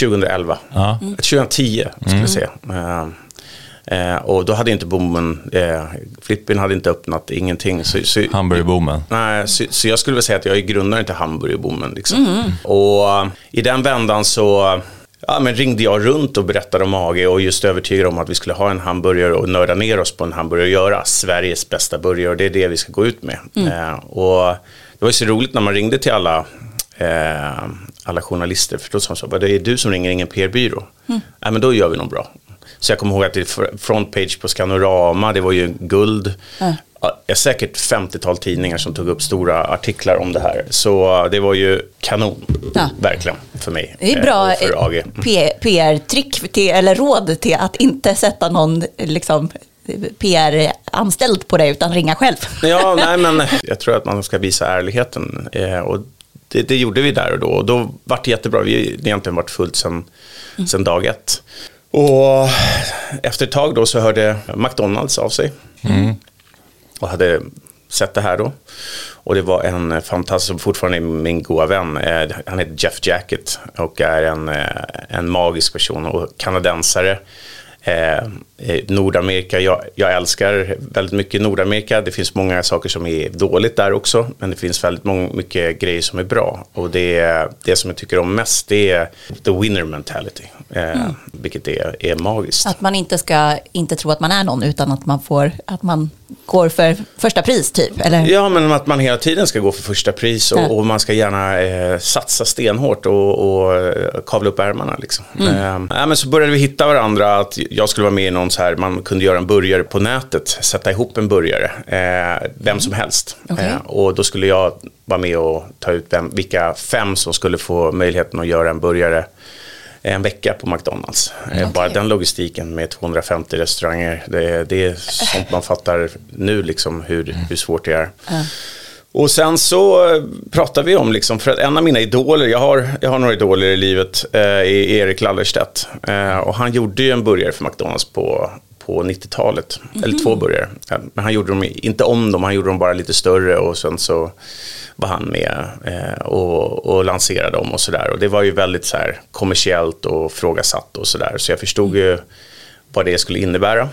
2011. Ja. 2010 skulle jag säga. Eh, eh, och då hade inte bommen, eh, Flippin hade inte öppnat, ingenting. Så, så, Hamburgerboomen. Nej, så, så jag skulle väl säga att jag är grundaren till hamburgerboomen. Liksom. Och eh, i den vändan så ja, men ringde jag runt och berättade om AG och just övertygade om att vi skulle ha en hamburgare och nörda ner oss på en hamburgare och göra Sveriges bästa burgare och det är det vi ska gå ut med. Eh, och det var ju så roligt när man ringde till alla eh, alla journalister, för då sa de så, "Vad, det är du som ringer, ingen PR-byrå. Nej, men då gör vi något bra. Så jag kommer ihåg att det fr- frontpage på Skanorama, det var ju guld. Ja, det är säkert 50-tal tidningar som tog upp stora artiklar om det här. Så eh, det var ju kanon, Ja. verkligen, för mig. Det är eh, bra eh, P- PR-trick till, eller råd till att inte sätta någon liksom, PR-anställd på det utan ringa själv. Ja, [LAUGHS] nej men jag tror att man ska visa ärligheten. Eh, och det, det gjorde vi där och då. Och då vart det jättebra. Vi har egentligen varit fullt sedan, sedan dag ett. Och efter ett tag då så hörde McDonalds av sig. Och hade sett det här då. Och det var en eh, fantastisk, som fortfarande är min goda vän. Eh, han heter Jeff Jacket och är en, eh, en magisk person och kanadensare. Eh, Nordamerika, jag, jag, älskar väldigt mycket Nordamerika. Det finns många saker som är dåligt där också, men det finns väldigt många, mycket grejer som är bra. Och det, det som jag tycker om mest, det är the winner mentality, eh, mm. vilket är, är magiskt. Att man inte ska inte tro att man är någon, utan att man, får, att man går för första pris, typ? Eller? Ja, men att man hela tiden ska gå för första pris och, ja. och man ska gärna eh, satsa stenhårt och, och eh, kavla upp ärmarna. Liksom. Mm. Eh, men så började vi hitta varandra, att jag skulle vara med i någon så här, man kunde göra en burgare på nätet, sätta ihop en burgare, eh, vem som helst. Okay. Eh, och då skulle jag vara med och ta ut vem, vilka fem som skulle få möjligheten att göra en burgare en vecka på McDonalds. Eh, okay. Bara den logistiken med 250 restauranger, det, det, är sånt man fattar nu, liksom, hur, hur svårt det är. Mm. Och sen så eh, pratar vi om, liksom, för att en av mina idoler, jag har, jag har några idoler i livet, eh, är Erik Lallerstedt. Eh, och han gjorde ju en burgare för McDonalds på, på 90-talet, mm -hmm. eller två burgare. Men han gjorde dem inte om dem, han gjorde dem bara lite större och sen så var han med eh, och, och lanserade dem och sådär. Och det var ju väldigt så här kommersiellt och frågasatt och sådär. Så jag förstod ju vad det skulle innebära.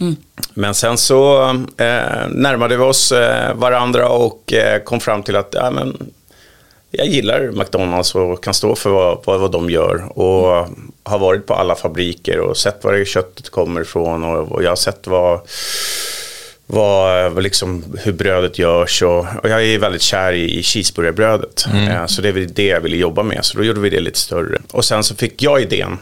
Mm. Men sen så eh, närmade vi oss eh, varandra och eh, kom fram till att ja, men, jag gillar McDonalds och kan stå för vad, vad, vad de gör. Och mm. har varit på alla fabriker och sett var det köttet kommer ifrån och, och jag har sett vad vad, liksom, hur brödet görs och, och, jag är väldigt kär i, i cheeseburgerbrödet. Mm. Eh, så det är det jag ville jobba med, så då gjorde vi det lite större. Och sen så fick jag idén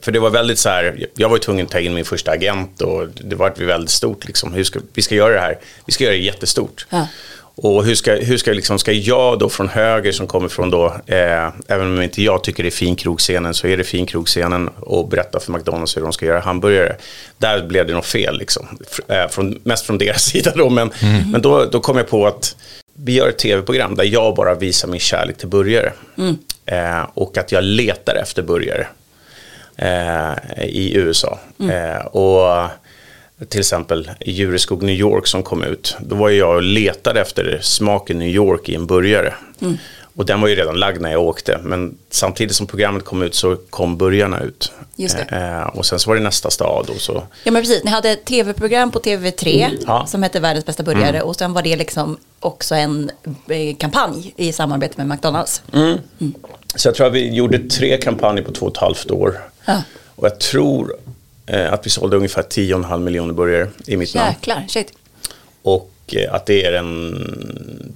för det var väldigt så här, jag var ju tvungen att ta in min första agent och det var väldigt stort. Liksom. Hur ska, vi ska göra det här, vi ska göra det jättestort. Ja. Och hur ska, hur ska, liksom, ska jag då från höger som kommer från då, eh, även om inte jag tycker det är finkrogscenen så är det finkrogscenen och berätta för McDonalds hur de ska göra hamburgare. Där blev det något fel, liksom. Eh, från, mest från deras [LAUGHS] sida då. Men, mm. men då, då kom jag på att vi gör ett tv-program där jag bara visar min kärlek till burgare. Mm. Eh, och att jag letar efter burgare eh, i USA. Mm. Eh, och till exempel Djureskog New York som kom ut. Då var jag och letade efter smaken New York i en burgare. Mm. Och den var ju redan lagd när jag åkte. Men samtidigt som programmet kom ut så kom burgarna ut. Just. Eh, och sen så var det nästa stad. Och så. Ja men precis, ni hade ett tv-program på TV3 mm. ja. som hette Världens bästa burgare. Mm. Och sen var det liksom också en eh, kampanj i samarbete med McDonalds. Mm. mm. Så jag tror att vi gjorde tre kampanjer på två och ett halvt år. Ja. Och jag tror eh, att vi sålde ungefär 10,5 miljoner burgare i mitt namn. Jäklar, shit. Och eh, att det är den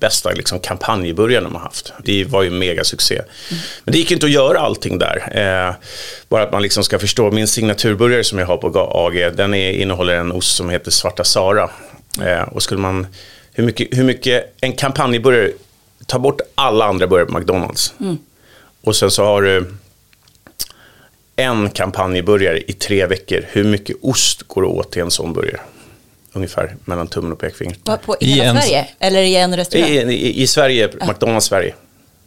bästa liksom, kampanjburgaren de har haft. Det var ju mega succé. Mm. Men det gick inte att göra allting där. Eh, bara att man liksom ska förstå, min signaturburgare som jag har på AG, den är, innehåller en ost som heter Svarta Sara. Eh, och skulle man, hur mycket, hur mycket en kampanjburgare, ta bort alla andra burgare på McDonalds. Mm. Och sen så har du en kampanjburgare i tre veckor. Hur mycket ost går det åt till en sån burgare? Ungefär mellan tummen och pekfingret. På, I hela I Sverige? Eller i en restaurang? I, i, i Sverige, ah. McDonalds Sverige.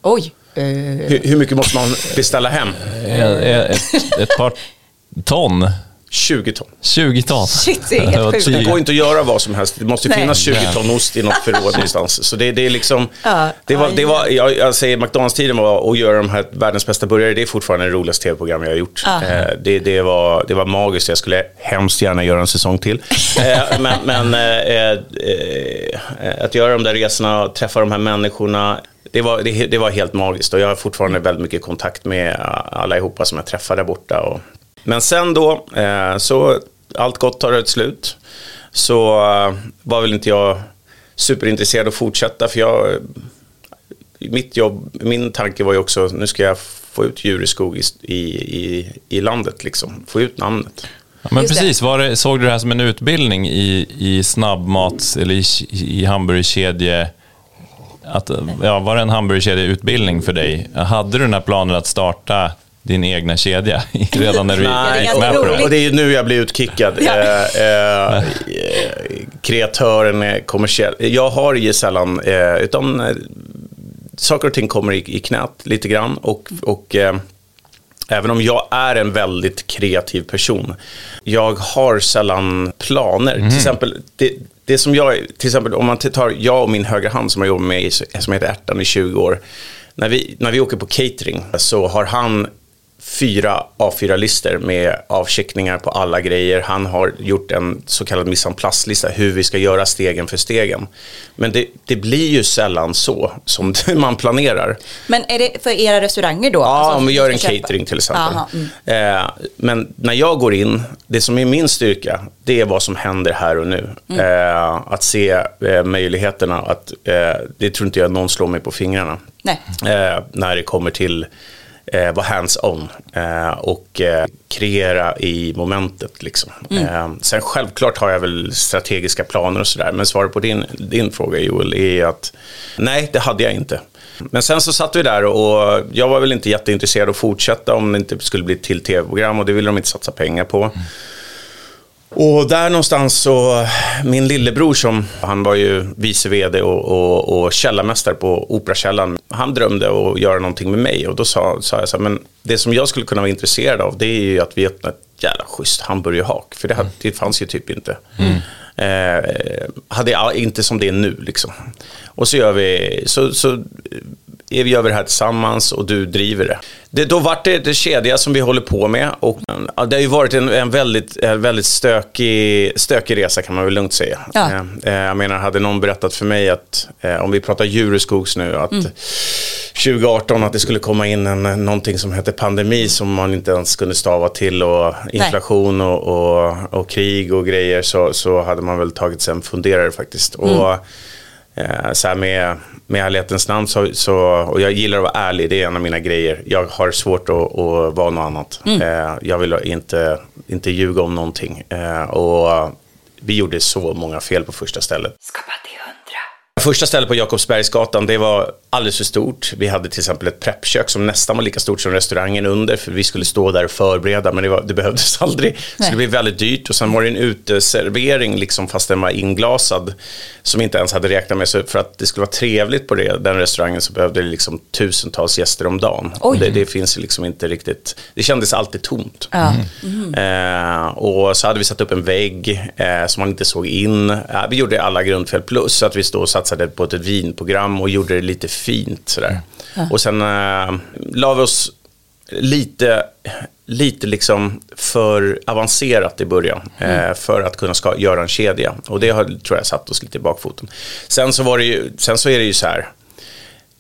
Oj. Hur, hur, mycket måste man beställa hem? Ett, ett par ton. 20 ton. 20 ton. Shit, det är helt sjukt. Det går inte att göra vad som helst. Det måste Nej. finnas 20 ton ost i något förråd [LAUGHS] någonstans. Så det, det är liksom... Det var, det var, jag, jag säger McDonalds-tiden var att göra de här världens bästa burgare. Det är fortfarande det roligaste tv-program jag har gjort. Eh, det, det, var, det var magiskt. Jag skulle hemskt gärna göra en säsong till. [LAUGHS] Eh, men, men eh, att göra de där resorna, träffa de här människorna. Det var, det, det, var helt magiskt och jag har fortfarande väldigt mycket kontakt med allihopa som jag träffar där borta. Och men sen då, eh, så allt gott tar ett slut. Så eh, var väl inte jag superintresserad att fortsätta för jag, mitt jobb, min tanke var ju också, nu ska jag få ut Djureskog i, i, i landet liksom, få ut namnet. Ja, men precis, var det, såg du det här som en utbildning i, i snabbmats eller i, i hamburgerkedje? Att, ja, var det en hamburgerkedjeutbildning för dig? Hade du den här planen att starta din egna kedja [LAUGHS] redan när du Nej, gick med på det. Och det är nu jag blir utkickad. Ja. Eh, [LAUGHS] eh, kreatören är kommersiell. Jag har ju sällan, eh, utan eh, saker och ting kommer i, i knät lite grann. Och, och eh, även om jag är en väldigt kreativ person, jag har sällan planer. Mm. Till exempel, det, det som jag, till exempel om man tar jag och min högra hand som har jobbat med som heter Ärtan i 20 år. När vi, när vi åker på catering så har han fyra A4-listor med avcheckningar på alla grejer. Han har gjort en så kallad place-lista hur vi ska göra stegen för stegen. Men det, det blir ju sällan så som [LAUGHS] man planerar. Men är det för era restauranger då? Ja, Alltså, om vi gör en köpa? catering till exempel. Aha, mm. Eh, men när jag går in, det som är min styrka, det är vad som händer här och nu. Mm. Eh, att se eh, möjligheterna, att, eh, det tror inte jag någon slår mig på fingrarna. Nej. Eh, när det kommer till eh, vara hands-on eh, och eh, kreera i momentet. Liksom. Mm. Eh, sen självklart har jag väl strategiska planer och sådär, men svaret på din, din fråga Joel är att nej, det hade jag inte. Men sen så satt vi där och jag var väl inte jätteintresserad av att fortsätta om det inte skulle bli till tv-program och det ville de inte satsa pengar på. Och där någonstans så, min lillebror som, han var ju vice vd och, och, och källarmästare på Operakällaren. Han drömde att göra någonting med mig och då sa, sa jag så här, men det som jag skulle kunna vara intresserad av det är ju att vi öppnar ett jävla schysst hamburgerhak. För det, hade, det fanns ju typ inte. Eh, hade jag inte som det är nu liksom. Och så gör vi, så, så gör vi det här tillsammans och du driver det. det då vart det ett kedja som vi håller på med och ja, det har ju varit en, en väldigt, en väldigt stökig, stökig resa kan man väl lugnt säga. Ja. Eh, jag menar, hade någon berättat för mig att, eh, om vi pratar Djureskogs nu, att 2018 att det skulle komma in en, någonting som heter pandemi som man inte ens kunde stava till och inflation och, och, och krig och grejer så, så hade man väl tagit sig en funderare faktiskt. Och, eh, så här med, med ärlighetens namn så, så, och jag gillar att vara ärlig, det är en av mina grejer. Jag har svårt att, att vara något annat. Eh, jag vill inte, inte ljuga om någonting. Eh, och vi gjorde så många fel på första stället. Skapa hundra. Första stället på Jakobsbergsgatan, det var alldeles för stort. Vi hade till exempel ett preppkök som nästan var lika stort som restaurangen under, för vi skulle stå där och förbereda, men det, var, det behövdes [LAUGHS] aldrig. Så det blev väldigt dyrt. Och sen var det en uteservering, liksom, fast den var inglasad, som vi inte ens hade räknat med. Så för att det skulle vara trevligt på det, den restaurangen så behövde det liksom tusentals gäster om dagen. Det, det finns liksom inte riktigt, det kändes alltid tomt. Ja. Eh, och så hade vi satt upp en vägg eh, som man inte såg in. Eh, vi gjorde alla grundfel plus att vi stod och satsade på ett vinprogram och gjorde det lite fint sådär. Och sen eh, la vi oss lite, lite liksom för avancerat i början eh, för att kunna ska, göra en kedja. Och det har, tror jag satt oss lite i bakfoten. Sen så, var det ju, sen så är det ju så här.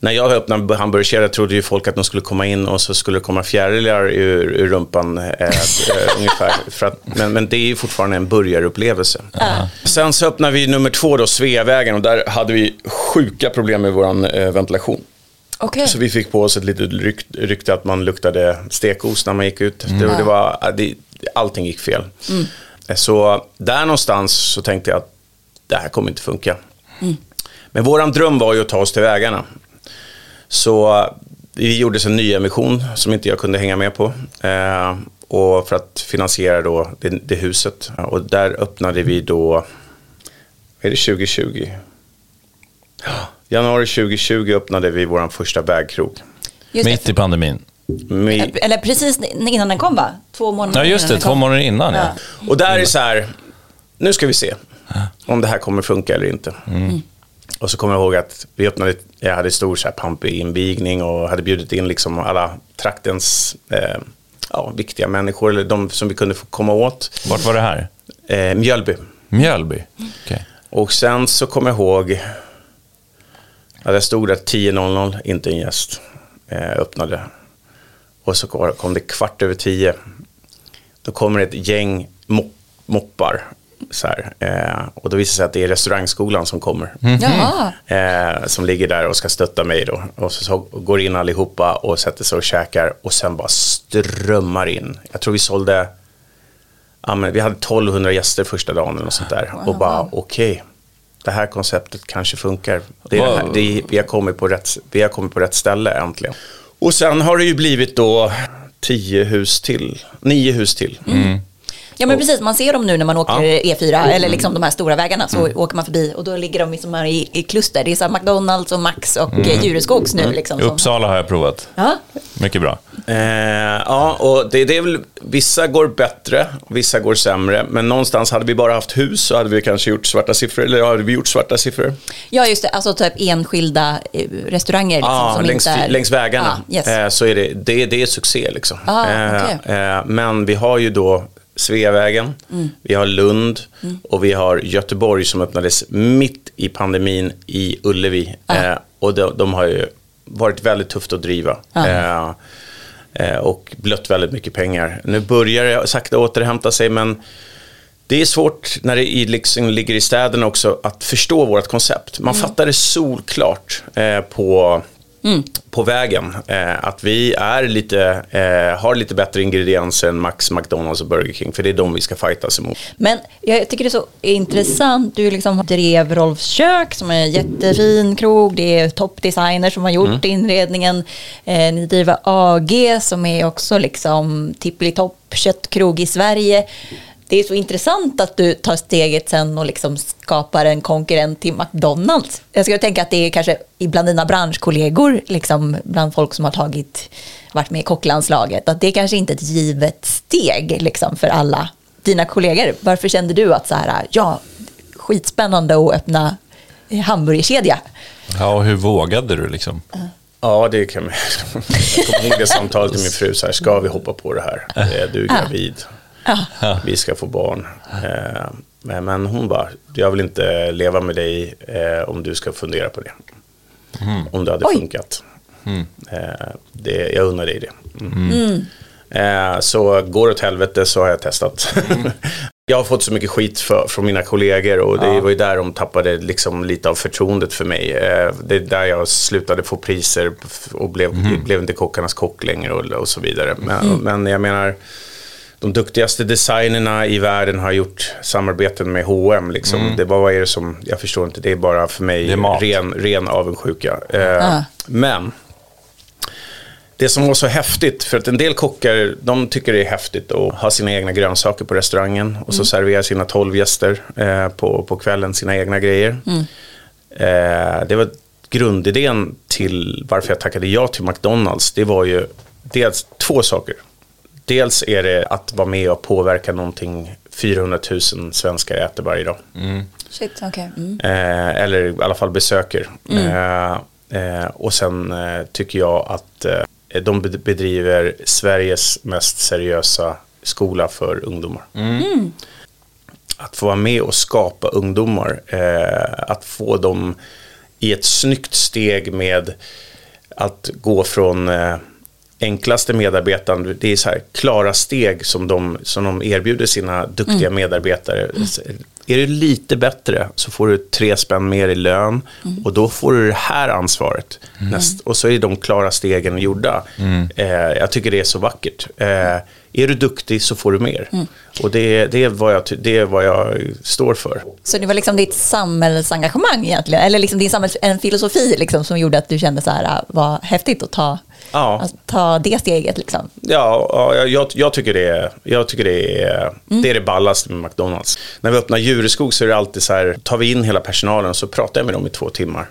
När jag öppnade hamburgerkedja trodde ju folk att de skulle komma in och så skulle det komma fjärilar ur, ur rumpan. Eh, eh, [LAUGHS] ungefär. För att, men, men det är ju fortfarande en burgarupplevelse. Sen så öppnade vi nummer två, då, Sveavägen, och där hade vi sjuka problem med vår eh, ventilation. Okej. Så vi fick på oss ett litet rykt, rykte att man luktade stekos när man gick ut. Det, det var, det, allting gick fel. Så där någonstans så tänkte jag att det här kommer inte funka. Men våran dröm var ju att ta oss till vägarna. Så vi gjorde en ny emission som inte jag kunde hänga med på. Eh, och för att finansiera då det, det huset. Och där öppnade vi då, är det 2020? Ja, Januari 2020 öppnade vi vår första det. Mitt i pandemin. Med, Eller precis innan den kom va? Två månader Ja, just innan det. Två månader innan, ja. Och där är så här, nu ska vi se om det här kommer funka eller inte. Och så kommer jag ihåg att vi öppnade, jag hade stor så här pampig invigning och hade bjudit in liksom alla traktens eh, ja, viktiga människor, eller de som vi kunde få komma åt. Vart var det här? Eh, Mjölby. Mjölby? Okej. Och sen så kommer jag ihåg att jag stod där 10.00, inte en gäst, eh, öppnade. Och så kom- det kvart över tio. Då kommer ett gäng mop- moppar. Så här, eh, och då visar det sig att det är restaurangskolan som kommer. Jaha. Eh, som ligger där och ska stötta mig då. Och så, så går in allihopa och sätter sig och käkar. Och sen bara strömmar in. Jag tror vi sålde, ja, men vi hade 1200 gäster första dagen något sånt där. Och bara okej, det här konceptet kanske funkar. Det är, det här, det är, vi, har kommit på rätt, vi har kommit på rätt ställe äntligen. Och sen har det ju blivit då tio hus till, nio hus till. Ja men precis, man ser dem nu när man åker Ja. E4 eller liksom de här stora vägarna så åker man förbi och då ligger de liksom här i, i kluster. Det är så här McDonalds och Max och mm. Djureskogs nu liksom. I som- Uppsala har jag provat. Ja, Mycket bra. Eh, ja, och det, det är väl, vissa går bättre, vissa går sämre. Men någonstans hade vi bara haft hus så hade vi kanske gjort svarta siffror. Eller hade vi gjort svarta siffror? ja just det, alltså typ enskilda eh, restauranger liksom, Ja, som längs, inte är... längs vägarna. Ja, yes. eh, så är det, det, det är succé liksom. Ah, eh, okej. eh, men vi har ju då Sveavägen, Mm. vi har Lund och vi har Göteborg som öppnades mitt i pandemin i Ullevi. Ah. Eh, och de, de har ju varit väldigt tufft att driva. Ah. Eh, och blött väldigt mycket pengar. Nu börjar det sakta återhämta sig men det är svårt när det i, liksom ligger i städerna också att förstå vårt koncept. Man fattar det solklart eh, på, på vägen. Eh, att vi är lite, eh, har lite bättre ingredienser än Max, McDonalds och Burger King. För det är de vi ska fightas emot. Men jag tycker det är så intressant. Du liksom drev Rolfs kök som är en jättefin krog. Det är toppdesigner som har gjort Mm. inredningen. Eh, ni driver AG som är också liksom tippelitopp köttkrog i Sverige. Det är så intressant att du tar steget sen och liksom skapar en konkurrent till McDonalds. Jag skulle tänka att det är kanske bland dina branschkollegor, liksom bland folk som har tagit, varit med i kocklandslaget, att det kanske inte är ett givet steg liksom, för alla dina kollegor. Varför kände du att så här, ja, skitspännande att öppna hamburgerkedja? Ja, och hur vågade du liksom? Ja, det kan man. [LAUGHS] Jag kommer ihåg det samtalet till min fru. Så här, ska vi hoppa på det här? Eh, Du är gravid. Vi ska få barn. Eh, Men hon bara, jag vill inte leva med dig eh, om du ska fundera på det. Om det hade Oj. funkat. Eh, Det, jag unnar dig det. Mm. Eh, Så går det åt helvete så har jag testat. [LAUGHS] Jag har fått så mycket skit för, från mina kollegor och det var ju där de tappade liksom lite av förtroendet för mig. Eh, Det är där jag slutade få priser och blev, blev inte kockarnas kock längre och, och så vidare. Men, men jag menar, de duktigaste designerna i världen har gjort samarbeten med H&M liksom. Det bara, vad är det som, jag förstår inte, det är bara för mig ren, ren avundsjuka. Eh, Ah. Men det som var så häftigt, för att en del kockar, de tycker det är häftigt att ha sina egna grönsaker på restaurangen och så servera sina tolv gäster eh, på, på kvällen sina egna grejer. Eh, det var grundidén till varför jag tackade ja till McDonalds. Det var ju dels två saker. Dels är det att vara med och påverka någonting 400 000 svenskar äter varje dag. Shit, okej. Mm. Eh, eller i alla fall besöker. Eh, eh, och sen eh, tycker jag att eh, de bed- bedriver Sveriges mest seriösa skola för ungdomar. Att få vara med och skapa ungdomar, eh, att få dem i ett snyggt steg med att gå från eh, enklaste medarbetaren, det är så här klara steg som de, som de erbjuder sina duktiga medarbetare. Är du lite bättre så får du tre spänn mer i lön och då får du det här ansvaret. Näst, och så är de klara stegen gjorda. Eh, jag tycker det är så vackert. Eh, är du duktig så får du mer. Och det, det, är vad jag, det är vad jag står för. Så det var liksom ditt samhällsengagemang egentligen, eller liksom din samhälls, en filosofi liksom, som gjorde att du kände så här, äh, vad häftigt att ta, Ja. att ta det steget. Liksom. Ja, ja jag- jag, tycker, det är, jag tycker det, är, det är det ballaste med McDonalds. När vi öppnar Djureskog så är det alltid så här, tar vi in hela personalen så pratar jag med dem i två timmar.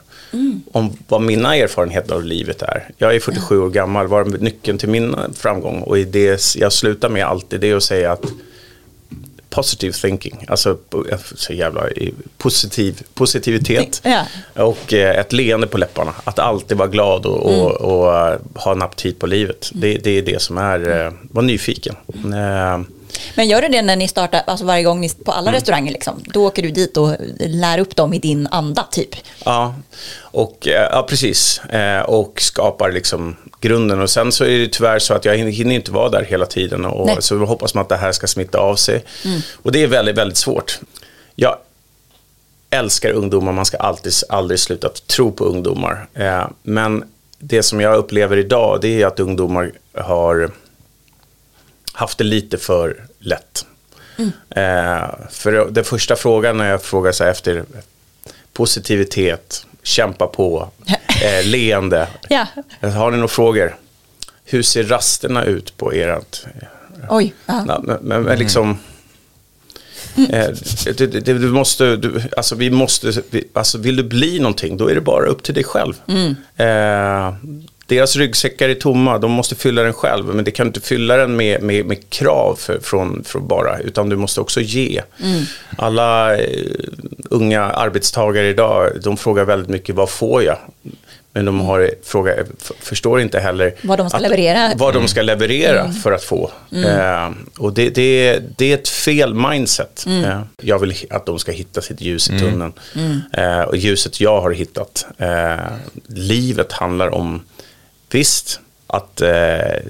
Om vad mina erfarenheter av livet är. Jag är 47 år gammal, vad är nyckeln till min framgång? Och i det jag slutar med alltid det är att säga att positive thinking, alltså så jävla i- positiv, positivitet Ja. och eh, ett leende på läpparna. Att alltid vara glad och, och, och eh, ha en aptit på livet. Det, det är det som är, eh, var nyfiken. Eh, Men gör du det när ni startar, alltså varje gång ni, på alla restauranger, liksom, då åker du dit och lär upp dem i din anda typ? Ja, och, eh, ja precis. Eh, Och skapar liksom grunden. Och sen så är det tyvärr så att jag hin- hinner inte vara där hela tiden. Nej. Och så hoppas man att det här ska smitta av sig. Och det är väldigt, väldigt svårt. Jag älskar ungdomar, man ska alltid, aldrig sluta tro på ungdomar. Eh, Men det som jag upplever idag, det är att ungdomar har haft det lite för lätt. Eh, för den första frågan när jag frågar så efter positivitet, kämpa på, [LAUGHS] eh, leende. Ja. Har ni några frågor? Hur ser rasterna ut på ert... Oj. Ja. Men, men, men liksom, Eh, det, det, du måste, du, alltså vi måste, vi, alltså vill du bli någonting, då är det bara upp till dig själv. Eh, deras ryggsäckar är tomma, de måste fylla den själv. Men det kan inte fylla den med, med, med krav för, från, från bara, utan du måste också ge. Alla eh, unga arbetstagare idag, de frågar väldigt mycket, vad får jag? Men de har, fråga, f- förstår inte heller Vad de ska leverera. vad de ska leverera för att få. Eh, och det, det, det är ett fel mindset. Eh, jag vill att de ska hitta sitt ljus i tunneln. Eh, och ljuset jag har hittat. Eh, livet handlar om, visst, att eh,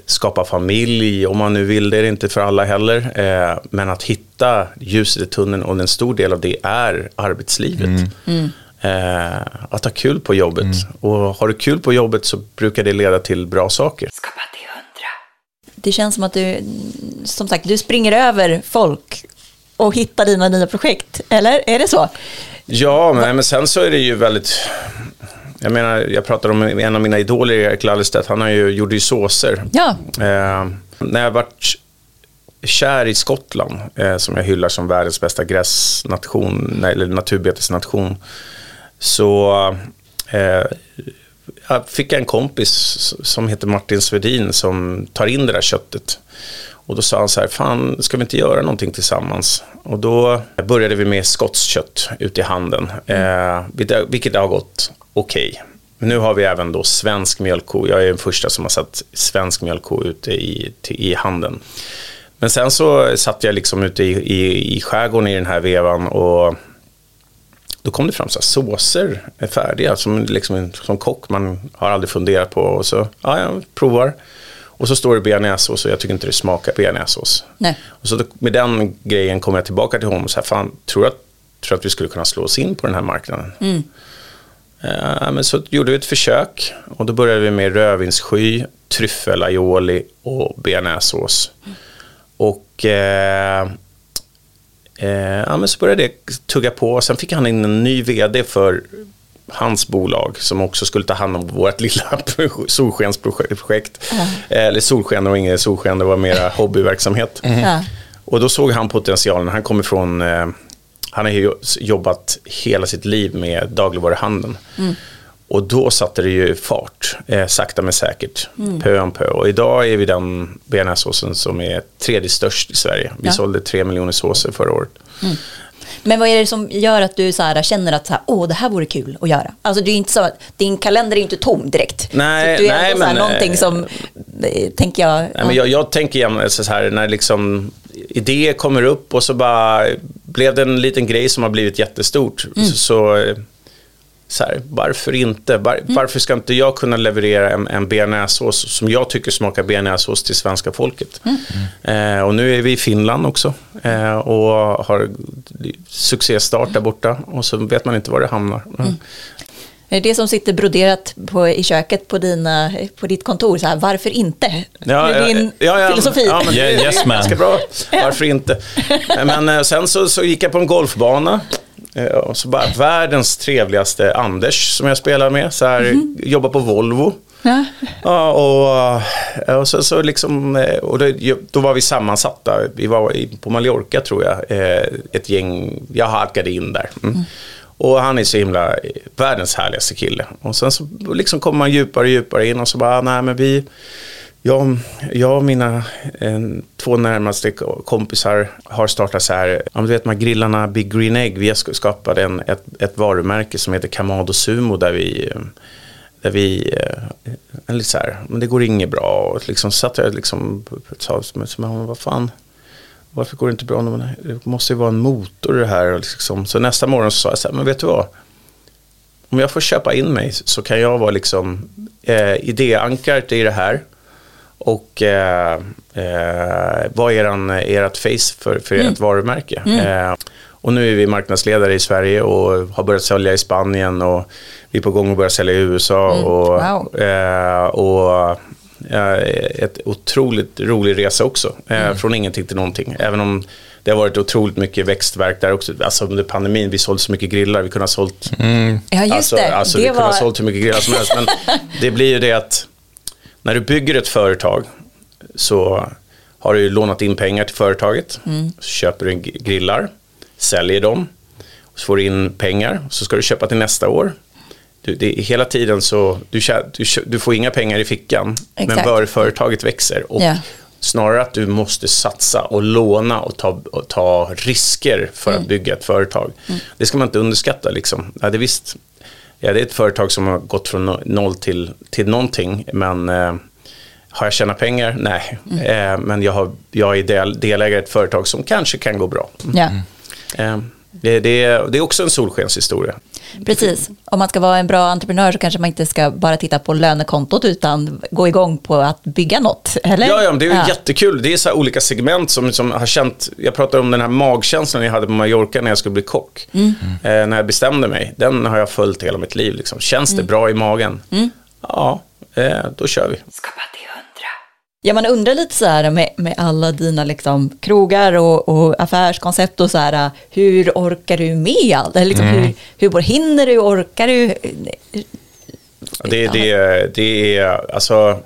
skapa familj, om man nu vill det, är det inte för alla heller. Eh, men att hitta ljuset i tunneln och en stor del av det är arbetslivet. Eh, att ha kul på jobbet. Och har du kul på jobbet så brukar det leda till bra saker. Skapa till hundra. Det känns som att du, som sagt, du springer över folk och hittar dina nya projekt. Eller är det så? Ja, men, men sen så är det ju väldigt... Jag menar, jag pratade om en av mina idoler, Erik Lallerstedt. Han har ju, gjorde ju såser. Ja. Eh, när jag vart kär i Skottland, eh, som jag hyllar som världens bästa gräsnation, eller naturbetesnation, så eh, jag fick jag en kompis som heter Martin Svedin som tar in det där köttet. Och då sa han så här, fan ska vi inte göra någonting tillsammans? Och då började vi med skottskött ute i handeln, eh, vilket- vilket har gått okej. Men nu har vi även då svensk mjölkko. Jag är den första som har satt svensk mjölkko ute i, i handeln. Men sen så satt jag liksom ute i, i, i skärgården i den här vevan och då kom det fram så här, såser är färdiga som, liksom, som kock man har aldrig funderat på. Och så, ja, jag provar. Och så står det bearnaisesås och jag tycker inte det smakar bearnaisesås. Och så då, med den grejen kom jag tillbaka till honom och sa, fan, tror du att, tror att vi skulle kunna slå oss in på den här marknaden? Eh, men så gjorde vi ett försök och då började vi med rödvinssky, tryffel, aioli och bearnaisesås. Och eh, eh, ja, men så började det tugga på. Sen fick han in en ny vd för hans bolag som också skulle ta hand om vårt lilla [LAUGHS] solskensprojekt. Eh, Eller solsken, var inget solsken, det var mera [LAUGHS] hobbyverksamhet. Ja. Och då såg han potentialen. Han kommer från, eh, han har ju jobbat hela sitt liv med dagligvaruhandeln. Och då satte det ju fart, eh, sakta men säkert, pö om pö. Och idag är vi den bearnaisesåsen som är tredje störst i Sverige. Vi Ja. sålde tre miljoner såser förra året. Men vad är det som gör att du så här, känner att så här, Åh, det här vore kul att göra? Alltså det är inte så att din kalender är inte tom direkt. Nej, så du är nej, ändå så här, men, någonting som, eh, tänker jag, Nej, men jag, jag tänker igen så här, när liksom idéer kommer upp och så bara blev det en liten grej som har blivit jättestort. Så, så, eh, så här, varför inte? Var, Varför ska inte jag kunna leverera en, en bearnaisesås som jag tycker smakar bearnaisesås till svenska folket? Eh, och nu är vi i Finland också eh, och har succéstart där borta och så vet man inte var det hamnar. Mm. är det det som sitter broderat på, i köket på, dina, på ditt kontor? Så här, varför inte? Ja, det är din ja, ja, filosofi. Ja, men yes, man. [LAUGHS] ganska bra. Varför inte? [LAUGHS] Men eh, sen så, så gick jag på en golfbana. Eh, Och så bara världens trevligaste Anders som jag spelar med. Så här, Jobbar på Volvo. Ja. Ja, och, eh, och så, så liksom, eh, och då, då var vi sammansatta. Vi var på Mallorca tror jag. Ett gäng, jag halkade in där. Mm. Och han är så himla, världens härligaste kille. Och sen så liksom kommer man djupare och djupare in och så bara, nej men vi, jag, jag och mina eh, två närmaste kompisar har startat så här, ja, du vet de här grillarna Big Green Egg, vi har skapat en, ett, ett varumärke som heter Kamado Sumo där vi där vi, eh, en lite så här, men det går inget bra. Och liksom satt jag liksom, sa, men, vad fan, varför går det inte bra? Det måste ju vara en motor det här. Och liksom. Så nästa morgon så sa jag så här, men vet du vad? Om jag får köpa in mig så kan jag vara liksom eh, idéankaret i det här. Och eh, eh, vad är ert face för, för ert varumärke? Eh, och nu är vi marknadsledare i Sverige och har börjat sälja i Spanien och vi är på gång att börja sälja i USA. Och, Wow. eh, och eh, ett otroligt rolig resa också. Eh, Från ingenting till någonting. Även om det har varit otroligt mycket växtverk där också. Alltså under pandemin, vi sålde så mycket grillar. Vi kunde ha sålt ja, just alltså, det. Alltså, det vi kunde ha var... sålt hur mycket grillar som helst. Men [LAUGHS] det blir ju det att när du bygger ett företag så har du lånat in pengar till företaget. Mm. Så köper du grillar. säljer dem, så får du in pengar, så ska du köpa till nästa år. Du, det hela tiden så, du, du, du får inga pengar i fickan, men Exakt. bör företaget växer. Och Ja. Snarare att du måste satsa och låna och ta, och ta risker för Mm. att bygga ett företag. Det ska man inte underskatta. Liksom. Ja, det, är visst, ja, det är ett företag som har gått från no- noll till, till någonting, men eh, har jag tjänat pengar? Nej. Mm. Eh, men jag, har, jag är del, delägare i ett företag som kanske kan gå bra. Ja, Eh, det, det, är- det är också en solskenshistoria. precis. Om man ska vara en bra entreprenör så kanske man inte ska bara titta på lönekontot utan gå igång på att bygga något, eller? Ja, ja, det är ju jättekul. Det är så här olika segment som, som har känt, jag pratar om den här magkänslan jag hade på Mallorca när jag skulle bli kock. Mm. Eh, när jag bestämde mig, den har jag följt hela mitt liv. Liksom. Känns Mm. det bra i magen? Ja, eh, då kör vi. Ja, man undrar lite så här med, med alla dina liksom krogar och, och affärskoncept och så här, hur orkar du med allt? Eller liksom, hur, hur både hinner du, orkar du? Det, det, det är, alltså,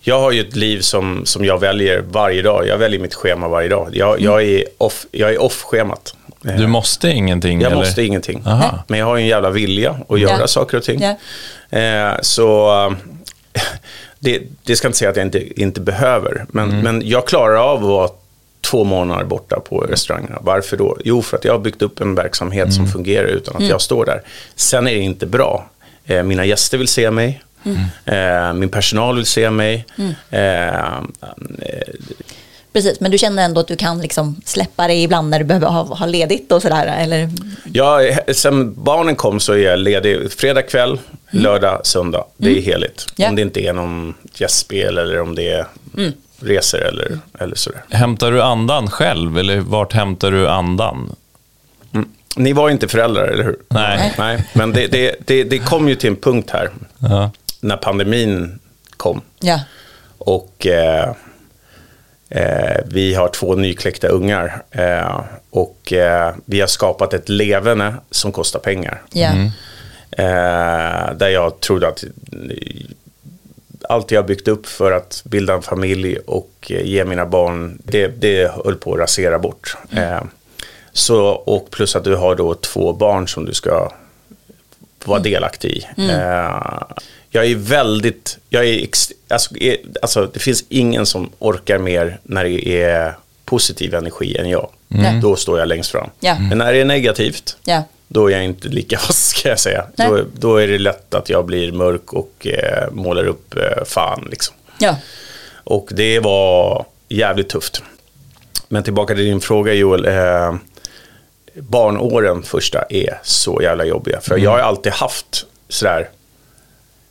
jag har ju ett liv som, som jag väljer varje dag. Jag väljer mitt schema varje dag. Jag, jag är off, jag är off-schemat. Eh, Du måste ingenting? Jag eller? måste ingenting. Aha. Men jag har ju en jävla vilja att göra Ja. saker och ting. Ja. Eh, så eh, det, det ska inte säga att jag inte, inte behöver. Men, men jag klarar av att vara två månader borta på restaurangerna. Varför då? Jo, för att jag har byggt upp en verksamhet som fungerar utan att jag står där. Sen är det inte bra. Eh, mina gäster vill se mig. Eh, min personal vill se mig. Eh, Precis, men du känner ändå att du kan liksom släppa det ibland när du behöver ha, ha ledigt och sådär? Eller? Ja, sen barnen kom så är jag ledig fredag kväll, lördag, söndag. Det är heligt. Ja. Om det inte är någon gästspel eller om det är resor eller, eller sådär. Hämtar du andan själv eller vart hämtar du andan? Ni var inte föräldrar, eller hur? Nej. Nej men det, det, det, det kom ju till en punkt här Ja. när pandemin kom. Ja, Och eh, eh, vi har två nykläckta ungar. Eh, och eh, vi har skapat ett leverne som kostar pengar. ja. Eh, där jag trodde att allt jag byggt upp för att bilda en familj och eh, ge mina barn, det, det höll på att rasera bort. Eh, så, och plus att du har då två barn som du ska vara delaktig i. Eh, jag är väldigt, jag är, alltså, alltså det finns ingen som orkar mer när det är positiv energi än jag. Nej. Då står jag längst fram. Ja. Men när det är negativt, ja. Då är jag inte lika, [LAUGHS] vad ska jag säga, då, då är det lätt att jag blir mörk och eh, målar upp eh, fan liksom. ja. Och det var jävligt tufft. Men tillbaka till din fråga Joel. Eh, barnåren första är så jävla jobbiga. För jag har alltid haft sådär,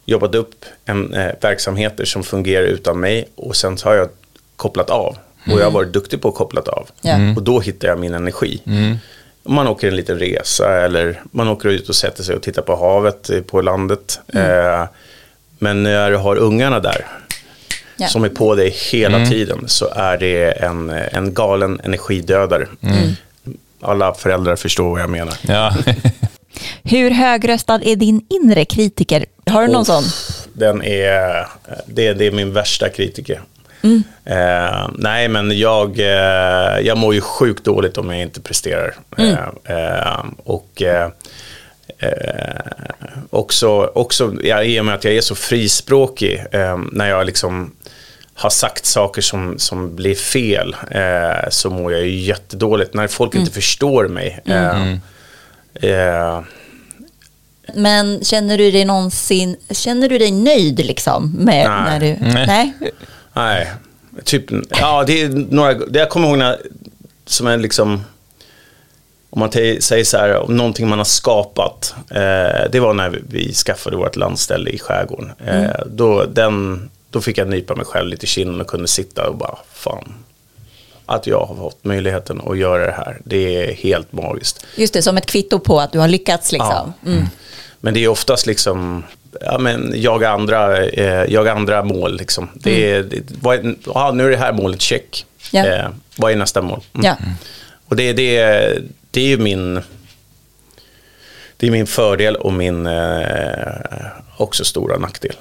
jobbat upp en, eh, verksamheter som fungerar utan mig och sen så har jag kopplat av. Och jag har varit duktig på att koppla av. Ja. Och då hittar jag min energi. Man åker en liten resa eller man åker ut och sätter sig och tittar på havet eh, på landet. Eh, men när du har ungarna där Ja. som är på dig hela tiden så är det en, en galen energidödare. Alla föräldrar förstår vad jag menar. Ja. [LAUGHS] Hur högröstad är din inre kritiker? Har du någon Uff, sån? Den är, det, det är min värsta kritiker. Eh, nej, men jag, eh, jag mår ju sjukt dåligt om jag inte presterar. Eh, eh, och eh, eh, också, också ja, i och med att jag är så frispråkig, eh, när jag liksom har sagt saker som, som blir fel, eh, så mår jag ju jättedåligt. När folk inte förstår mig. Eh, eh, Men känner du dig någonsin, känner du dig nöjd liksom? Med, Nej. När du, Nej. nej? Nej, typ, ja det är några, det jag kommer ihåg när, som är liksom, om man säger så här, om någonting man har skapat, eh, det var när vi, skaffade vårt landställe i skärgården. Eh, då, den, då fick jag nypa mig själv lite i kinden och kunde sitta och bara, fan, att jag har fått möjligheten att göra det här, det är helt magiskt. Just det, som ett kvitto på att du har lyckats liksom. Mm. Men det är oftast liksom, ja men jaga andra, eh, jaga andra mål liksom. Det är, det, vad är, ja, nu är det här målet check. Ja. Eh, vad är nästa mål? Mm. Ja. Och det, det, det är ju min, det är min fördel och min eh, också stora nackdel.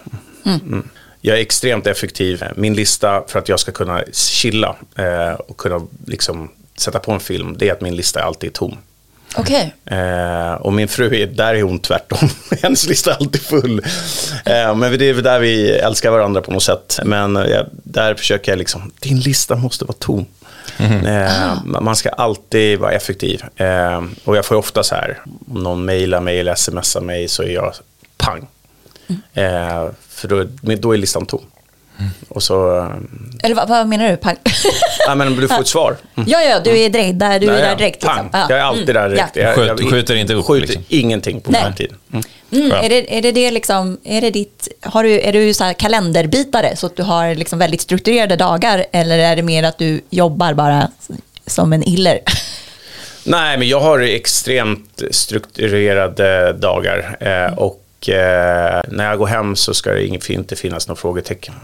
Mm. Jag är extremt effektiv. Min lista för att jag ska kunna chilla eh, och kunna liksom sätta på en film, det är att min lista alltid är tom. Okej. Eh, och min fru, är, där är hon tvärtom. [LAUGHS] Hennes lista är alltid full. Eh, men det är där vi älskar varandra på något sätt. Men eh, där försöker jag liksom, din lista måste vara tom. Eh, man ska alltid vara effektiv. Eh, och jag får ofta så här, om någon mejlar mig eller smsar mig så är jag pang. Eh, för då, då är listan tom. Och så, eh, Eller vad, vad menar du? Pang. [LAUGHS] ja, men du får ett svar. Mm. ja, ja, du är direkt där, du är Nej, där ja, direkt. pang. Liksom. Ja. Jag är alltid Mm. där direkt. Ja. Jag, Skjut- jag, skjuter inte upp, Skjuter liksom. ingenting på den tiden. Mm. Mm, Skönt. är, det, är det det liksom, är det ditt, har du, är du så här kalenderbitare så att du har liksom väldigt strukturerade dagar eller är det mer att du jobbar bara som en iller? [LAUGHS] Nej, men jag har extremt strukturerade dagar. Eh, och eh, när jag går hem så ska det inte finnas några frågetecken.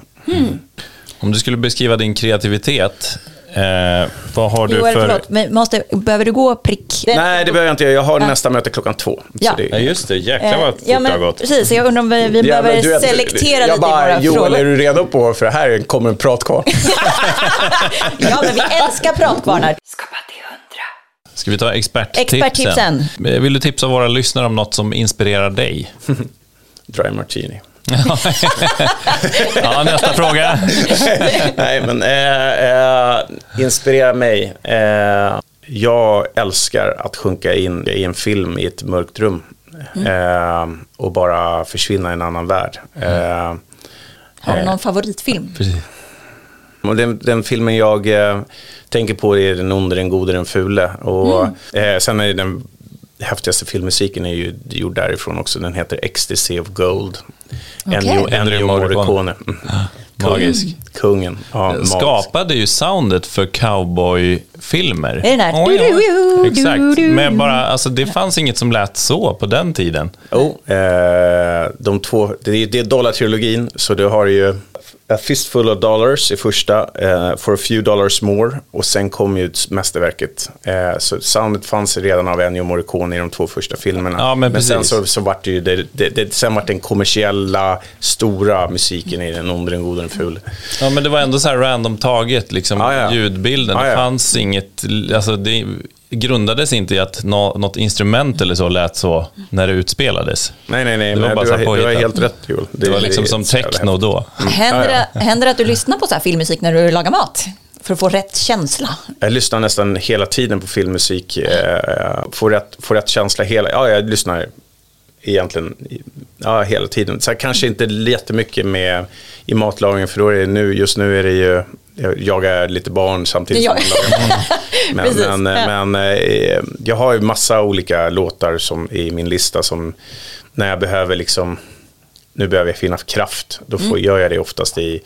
Om du skulle beskriva din kreativitet, eh, vad har du Jo, eller för... förlåt, men måste, behöver du gå prick? Nej, det behöver jag inte göra. Jag har nästa möte klockan två. Ja. Så det, Ja, just det. Jäklar vad Eh, fort ja, det men, har gått. Precis, jag undrar om vi, vi Ja, men behöver du selektera jag lite bara, i våra Joel, frågor. är du redo på, för här kommer en pratkarl. [LAUGHS] Ja, men vi älskar pratkvarnar. Ska vi ta experttipsen? Experttipsen. Eh, Vill du tipsa våra lyssnare om något som inspirerar dig? [LAUGHS] Dry martini. [LAUGHS] ja, nästa fråga. [LAUGHS] Nej, men eh, eh, inspirera mig. Eh, jag älskar att sjunka in i en film i ett mörkt rum eh, och bara försvinna i en annan värld. Eh, Har du någon favoritfilm? Precis. Och den, den filmen jag eh, tänker på är Den onde, den gode, den fule. Och, eh, sen är den häftigaste filmmusiken är ju gjord därifrån också. Den heter Ecstasy of Gold. Okej. Ennio, Morricone. Mm. Magisk. Kungen. Ja. Skapade ju soundet för cowboyfilmer. Är det? Oj, oj. Du-du-du, Exakt. Men bara, alltså, det fanns inget som lät så på den tiden. Oh, eh, de två, det är, det är dollartrilogin, så du har ju A Fistful of Dollars i första, eh, For a Few Dollars More, och sen kom ju mästerverket. Eh, så soundet fanns redan av Ennio Morricone i de två första filmerna. Ja, men sen precis. så, så vart det ju, det, det, det, sen vart den kommersiella, stora musiken i Den onde, den gode, den fule. Ja, men det var ändå så här random taget, liksom, Ja, ja. ljudbilden. Ja, Det fanns inget, alltså det grundades inte i att nå, något instrument eller så lät så när det utspelades. Nej, nej, nej, Det var men bara du, har, du har helt rätt Joel. Det, var liksom är som så jävla techno då. Händer, det, händer det att du lyssnar på så här filmmusik när du lagar mat? För att få rätt känsla? Jag lyssnar nästan hela tiden på filmmusik. Eh, får, rätt, får rätt känsla hela... Ja, jag lyssnar egentligen ja, hela tiden. Så här, kanske inte jättemycket med i matlagningen för då är det nu, just nu är det ju jag jagar lite barn samtidigt som jag lagar [LAUGHS] mat. Men, men, ja. men eh, jag har ju massa olika låtar som, i min lista som när jag behöver liksom nu behöver jag finna kraft. Då får, gör jag det oftast i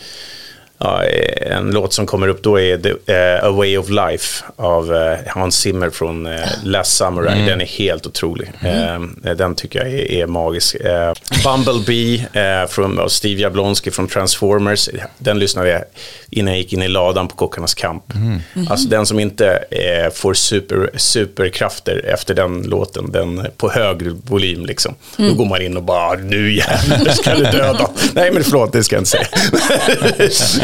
ja, en låt som kommer upp då är The, eh, A Way of Life av eh, Hans Zimmer från eh, Last Samurai. Den är helt otrolig. Eh, den tycker jag är, är magisk. Eh, Bumblebee eh, från Steve Jablonski från Transformers. Den lyssnade jag innan jag gick in i ladan på Kockarnas kamp. Alltså den som inte eh, får super, superkrafter efter den låten, den på hög volym liksom. Då går man in och bara, nu jävlar ska du döda. Nej men förlåt, det ska jag inte säga. [LAUGHS]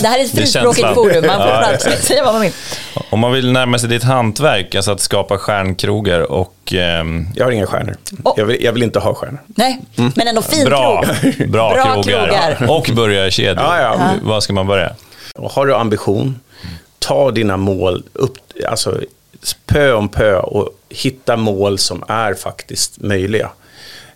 Det här är ett frispråkigt forum, man får Ja. [LAUGHS] säga vad man vill. Om man vill närma sig ditt hantverk, alltså att skapa stjärnkrogar och ehm, Jag har inga stjärnor. Oh. Jag, vill, jag vill inte ha stjärnor. Nej, men ändå fin bra, krog. bra, Bra krogar. krogar. [LAUGHS] och burgarkedjor. Ja, ja. Var ska man börja? Har du ambition, ta dina mål upp, alltså pö om pö och hitta mål som är faktiskt möjliga.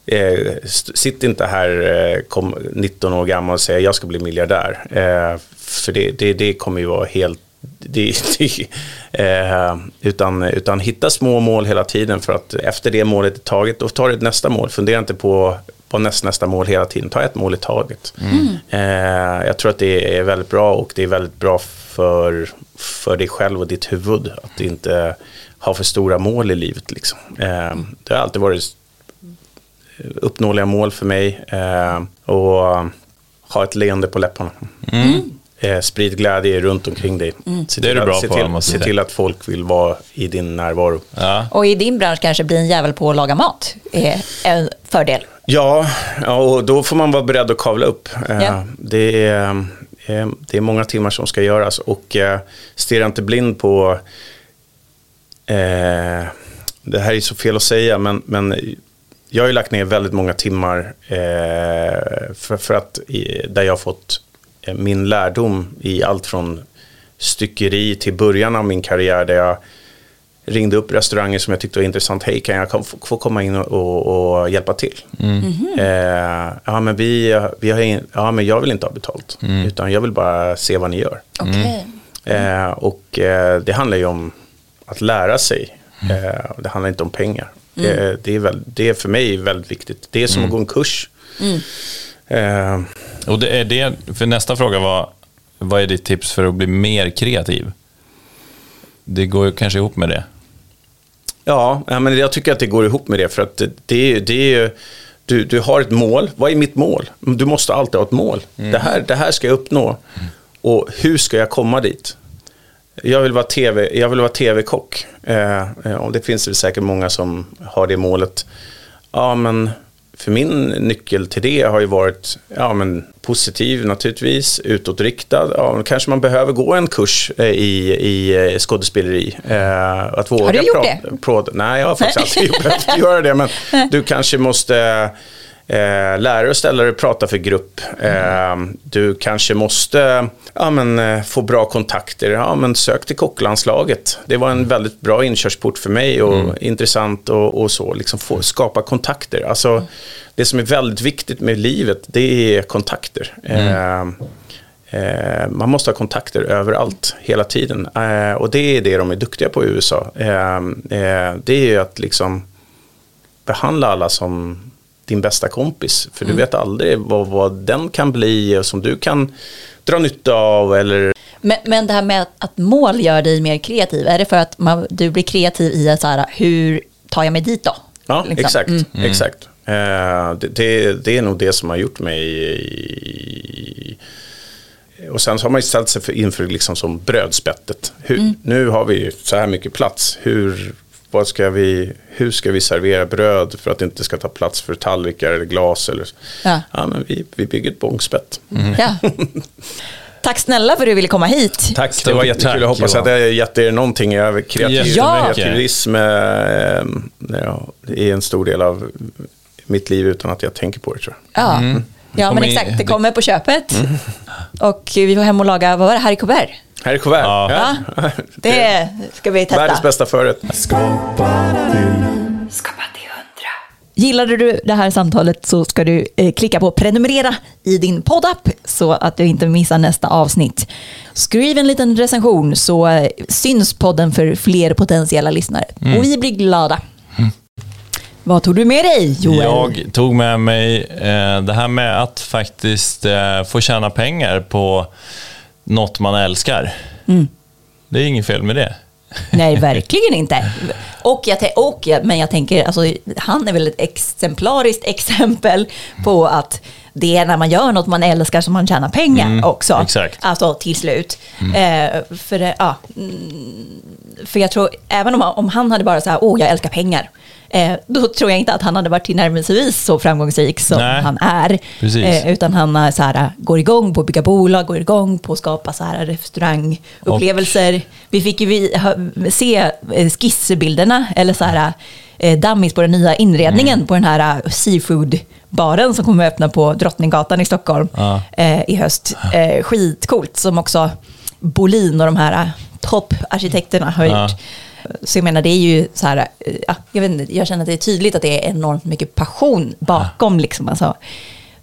Eh, sitt inte här eh, kom 19 år gammal och säg jag ska bli miljardär. Eh, för det, det, det kommer ju vara helt det, [LAUGHS] det, eh, utan, utan hitta små mål hela tiden för att efter det målet är taget, då tar du nästa mål. Fundera inte på, på näst, nästa mål hela tiden, ta ett mål i taget. Eh, jag tror att det är väldigt bra och det är väldigt bra för, för dig själv och ditt huvud att inte ha för stora mål i livet. Liksom. Eh, det har alltid varit uppnåeliga mål för mig eh, och ha ett leende på läpparna. Eh, sprid glädje runt omkring dig. Se Det är till du bra att, se på, till, måste se till att folk vill vara i din närvaro. Ja. Och i din bransch kanske bli en jävel på att laga mat är en fördel. Ja, ja, och då får man vara beredd att kavla upp. Eh, Ja. Det, är, eh, det är många timmar som ska göras och eh, stirra inte blind på eh, det här är så fel att säga, men, men jag har ju lagt ner väldigt många timmar eh, för, för att, i, där jag har fått eh, min lärdom i allt från styckeri till början av min karriär där jag ringde upp restauranger som jag tyckte var intressant. Hej, kan jag få komma in och, och, och hjälpa till? Mm. Mm. Eh, ja, men vi, vi har in, ja, men jag vill inte ha betalt, mm. utan jag vill bara se vad ni gör. Okay. Eh, och eh, det handlar ju om att lära sig. Mm. Eh, det handlar inte om pengar. Mm. Det, det, är väl, det är för mig väldigt viktigt. Det är som att gå en kurs. Eh, och det är det, för nästa fråga var, vad är ditt tips för att bli mer kreativ? Det går ju kanske ihop med det. Ja, men jag tycker att det går ihop med det. För att det, det är ju, du, du har ett mål. Vad är mitt mål? Du måste alltid ha ett mål. Mm. Det, här, det här ska jag uppnå. Mm. Och hur ska jag komma dit? Jag vill vara, TV, jag vill vara tv-kock. Eh, och det finns det säkert många som har det målet. Ja, men för min nyckel till det har ju varit ja, men positiv naturligtvis, utåtriktad. Ja, kanske man behöver gå en kurs eh, i, i eh, skådespeleri. Eh, att våga har du gjort det? Nej, jag har faktiskt aldrig behövt göra det. Men [LAUGHS] du kanske måste Eh, lärare och ställare pratar för grupp. Eh, du kanske måste ja, men, eh, få bra kontakter. Ja, men sök till kocklandslaget. Det var en väldigt bra inkörsport för mig och mm. intressant och, och, så. Liksom få, skapa kontakter. Alltså, mm. Det som är väldigt viktigt med livet, det är kontakter. Mm. Eh, eh, man måste ha kontakter överallt, hela tiden. Eh, och det är det de är duktiga på i USA. det är att liksom behandla alla som din bästa kompis. För mm. du vet aldrig vad, vad den kan bli och som du kan dra nytta av. Eller... Men, men det här med att, att mål gör dig mer kreativ, är det för att man, du blir kreativ i så här, hur tar jag mig dit då? Ja, liksom? exakt. Mm. mm. exakt. Uh, det, det, det, är nog det som har gjort mig i, och sen så har man ju ställt sig för, inför liksom som brödspettet. Hur, mm. Nu har vi så här mycket plats. Hur vad ska vi, hur ska vi servera bröd för att det inte ska ta plats för tallrikar eller glas? Eller, ja. ja men vi, vi bygger ett bångspett. Mm. Ja. Tack snälla för att du ville komma hit. Tack, det var jättekul. Jag hoppas att jag gett er någonting. Kreativ, ja. Kreativism eh, ja, är en stor del av mitt liv utan att jag tänker på det tror jag. Ja, mm. ja men exakt. Det kommer på köpet. Mm. Och vi var hem och laga, vad var det, Harry Colbert? Här är kuvert. Ja. ja. Det ska vi testa. Världens bästa förrätt. Skapa till... Skapa till hundra. Gillade du det här samtalet så ska du eh, klicka på prenumerera i din poddapp så att du inte missar nästa avsnitt. Skriv en liten recension så eh, syns podden för fler potentiella lyssnare. Mm. Och vi blir glada. Mm. Vad tog du med dig Joel? Jag tog med mig eh, det här med att faktiskt eh, få tjäna pengar på något man älskar. Mm. Det är inget fel med det. Nej, [LAUGHS] verkligen inte. Och jag, och jag, men jag tänker, alltså, han är väl ett exemplariskt [LAUGHS] exempel på att det är när man gör något man älskar som man tjänar pengar mm, också. Exakt. Alltså till slut. Mm. Eh, för, ja, mm, för jag tror, även om, om han hade bara så här, åh, jag älskar pengar eh, då tror jag inte att han hade varit tillnärmelsevis så framgångsrik som Nej, han är. Eh, utan han så här, går igång på att bygga bolag, går igång på att skapa så här restaurangupplevelser. Och. Vi fick ju se eh, skissbilderna, eller så här, eh, dummies på den nya inredningen mm. på den här eh, seafood-baren som kommer att öppna på Drottninggatan i Stockholm ja. eh, i höst. Eh, skitcoolt, som också Bolin och de här eh, topparkitekterna har ja. gjort. Så jag menar, det är ju så här, ja, jag, vet inte, jag känner att det är tydligt att det är enormt mycket passion bakom. Liksom, alltså,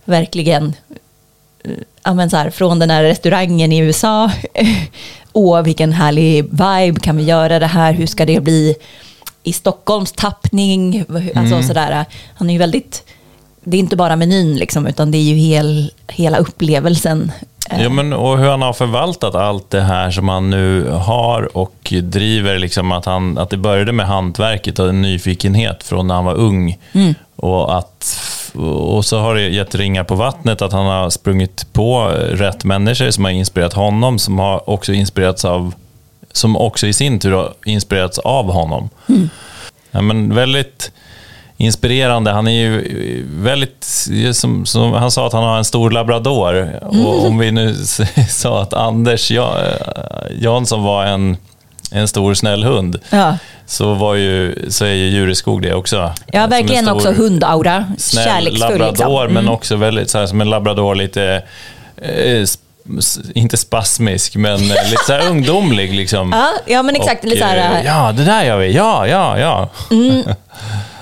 verkligen, ja, men så här, från den här restaurangen i USA, [LAUGHS] åh vilken härlig vibe, kan vi göra det här, hur ska det bli i Stockholms tappning? Alltså, mm. sådär, han är ju väldigt, det är inte bara menyn liksom, utan det är ju hel, hela upplevelsen Ja, men, och hur han har förvaltat allt det här som han nu har och driver. Liksom att, han, att det började med hantverket och en nyfikenhet från när han var ung. Mm. Och, att, och så har det gett ringar på vattnet att han har sprungit på rätt människor som har inspirerat honom, som har också inspirerats av som också i sin tur har inspirerats av honom. Mm. Ja, men väldigt inspirerande. Han är ju väldigt, som, som, han sa att han har en stor labrador. Mm. Och om vi nu [LAUGHS] sa att Anders Jansson var en en stor snäll hund. Ja. Så, var ju, så är ju Djureskog det också. Ja, verkligen också hundaura. Snäll Kärleksfull labrador, liksom. Mm. men också väldigt så här, som en labrador lite... Eh, inte spasmisk, men eh, lite så ungdomlig. Liksom. Ja, ja, men exakt. Och, lite så här, eh, ja, det där gör vi. Ja, ja, ja.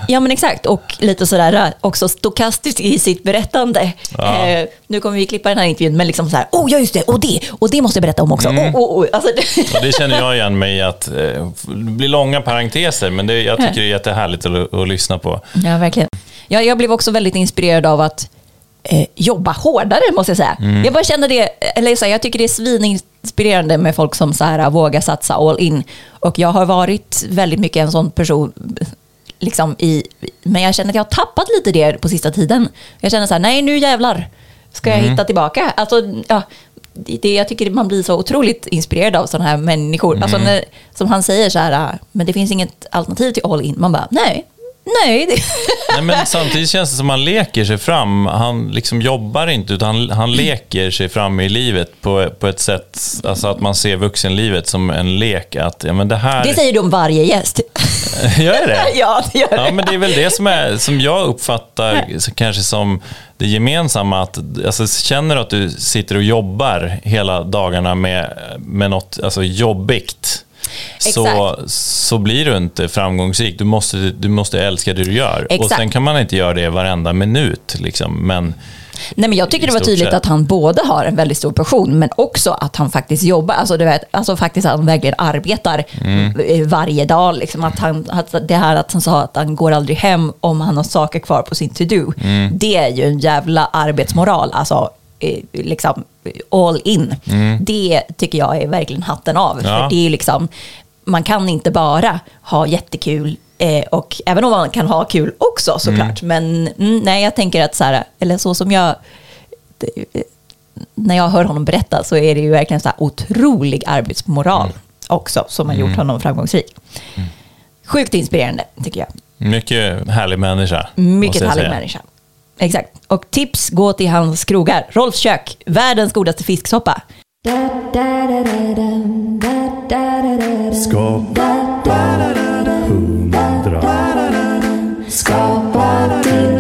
Ja men exakt, och lite sådär också stokastiskt i sitt berättande. Ja. Eh, nu kommer vi klippa den här intervjun, men liksom så här, oh ja just det, och det, och det måste jag berätta om också. Mm. Oh, oh, oh. Alltså, det, Och det känner jag igen mig i att eh, det blir långa parenteser, men det, jag tycker det är jättehärligt att, att lyssna på. ja, verkligen. Ja, jag blev också väldigt inspirerad av att eh, jobba hårdare, måste jag säga. Mm. Jag bara kände det, eller så här, jag tycker det är svininspirerande med folk som så här, vågar satsa all in. Och jag har varit väldigt mycket en sån person, liksom i, men jag känner att jag har tappat lite det på sista tiden. Jag känner så här, nej nu jävlar ska jag hitta tillbaka. Alltså, ja, det, jag tycker man blir så otroligt inspirerad av sådana här människor. Alltså när, som han säger så här, "Ah, men det finns inget alternativ till all in. Man bara, nej, nej. Det, Nej, men samtidigt känns det som han leker sig fram. Han liksom jobbar inte, utan han, han leker sig fram i livet på, på ett sätt, alltså att man ser vuxenlivet som en lek. Att, ja, men det här... det säger du om varje gäst. [LAUGHS] Gör det? [LAUGHS] ja, det gör det. Ja, men det är väl det som, är, som jag uppfattar så kanske som det gemensamma. Att, alltså, känner du att du sitter och jobbar hela dagarna med, med något alltså, jobbigt, så, så blir du inte framgångsrik. Du måste, du måste älska det du gör. Och Exakt. sen kan man inte göra det varenda minut. Liksom. Men Nej, men jag tycker det var tydligt att han både har en väldigt stor passion, men också att han faktiskt jobbar. Alltså, du vet, alltså faktiskt att han verkligen arbetar Mm. eh, varje dag. Liksom, att han, att det här att han sa att han går aldrig hem om han har saker kvar på sin to-do. Mm. Det är ju en jävla arbetsmoral. Alltså, liksom all in. Det tycker jag är verkligen hatten av. Mm. Ja. För det är liksom, man kan inte bara ha jättekul eh, och även om man kan ha kul också såklart. Men mm, nej, jag tänker att så här, eller så som jag det- när jag hör honom berätta så är det ju verkligen så här otrolig arbetsmoral också som har gjort honom framgångsrik. Sjukt inspirerande tycker jag. mycket härlig människa. Mycket härlig säga. människa. Exakt. Och tips, gå till hans krogar. Rolfs kök, världens godaste fisksoppa. Skapa hundra. Skapa till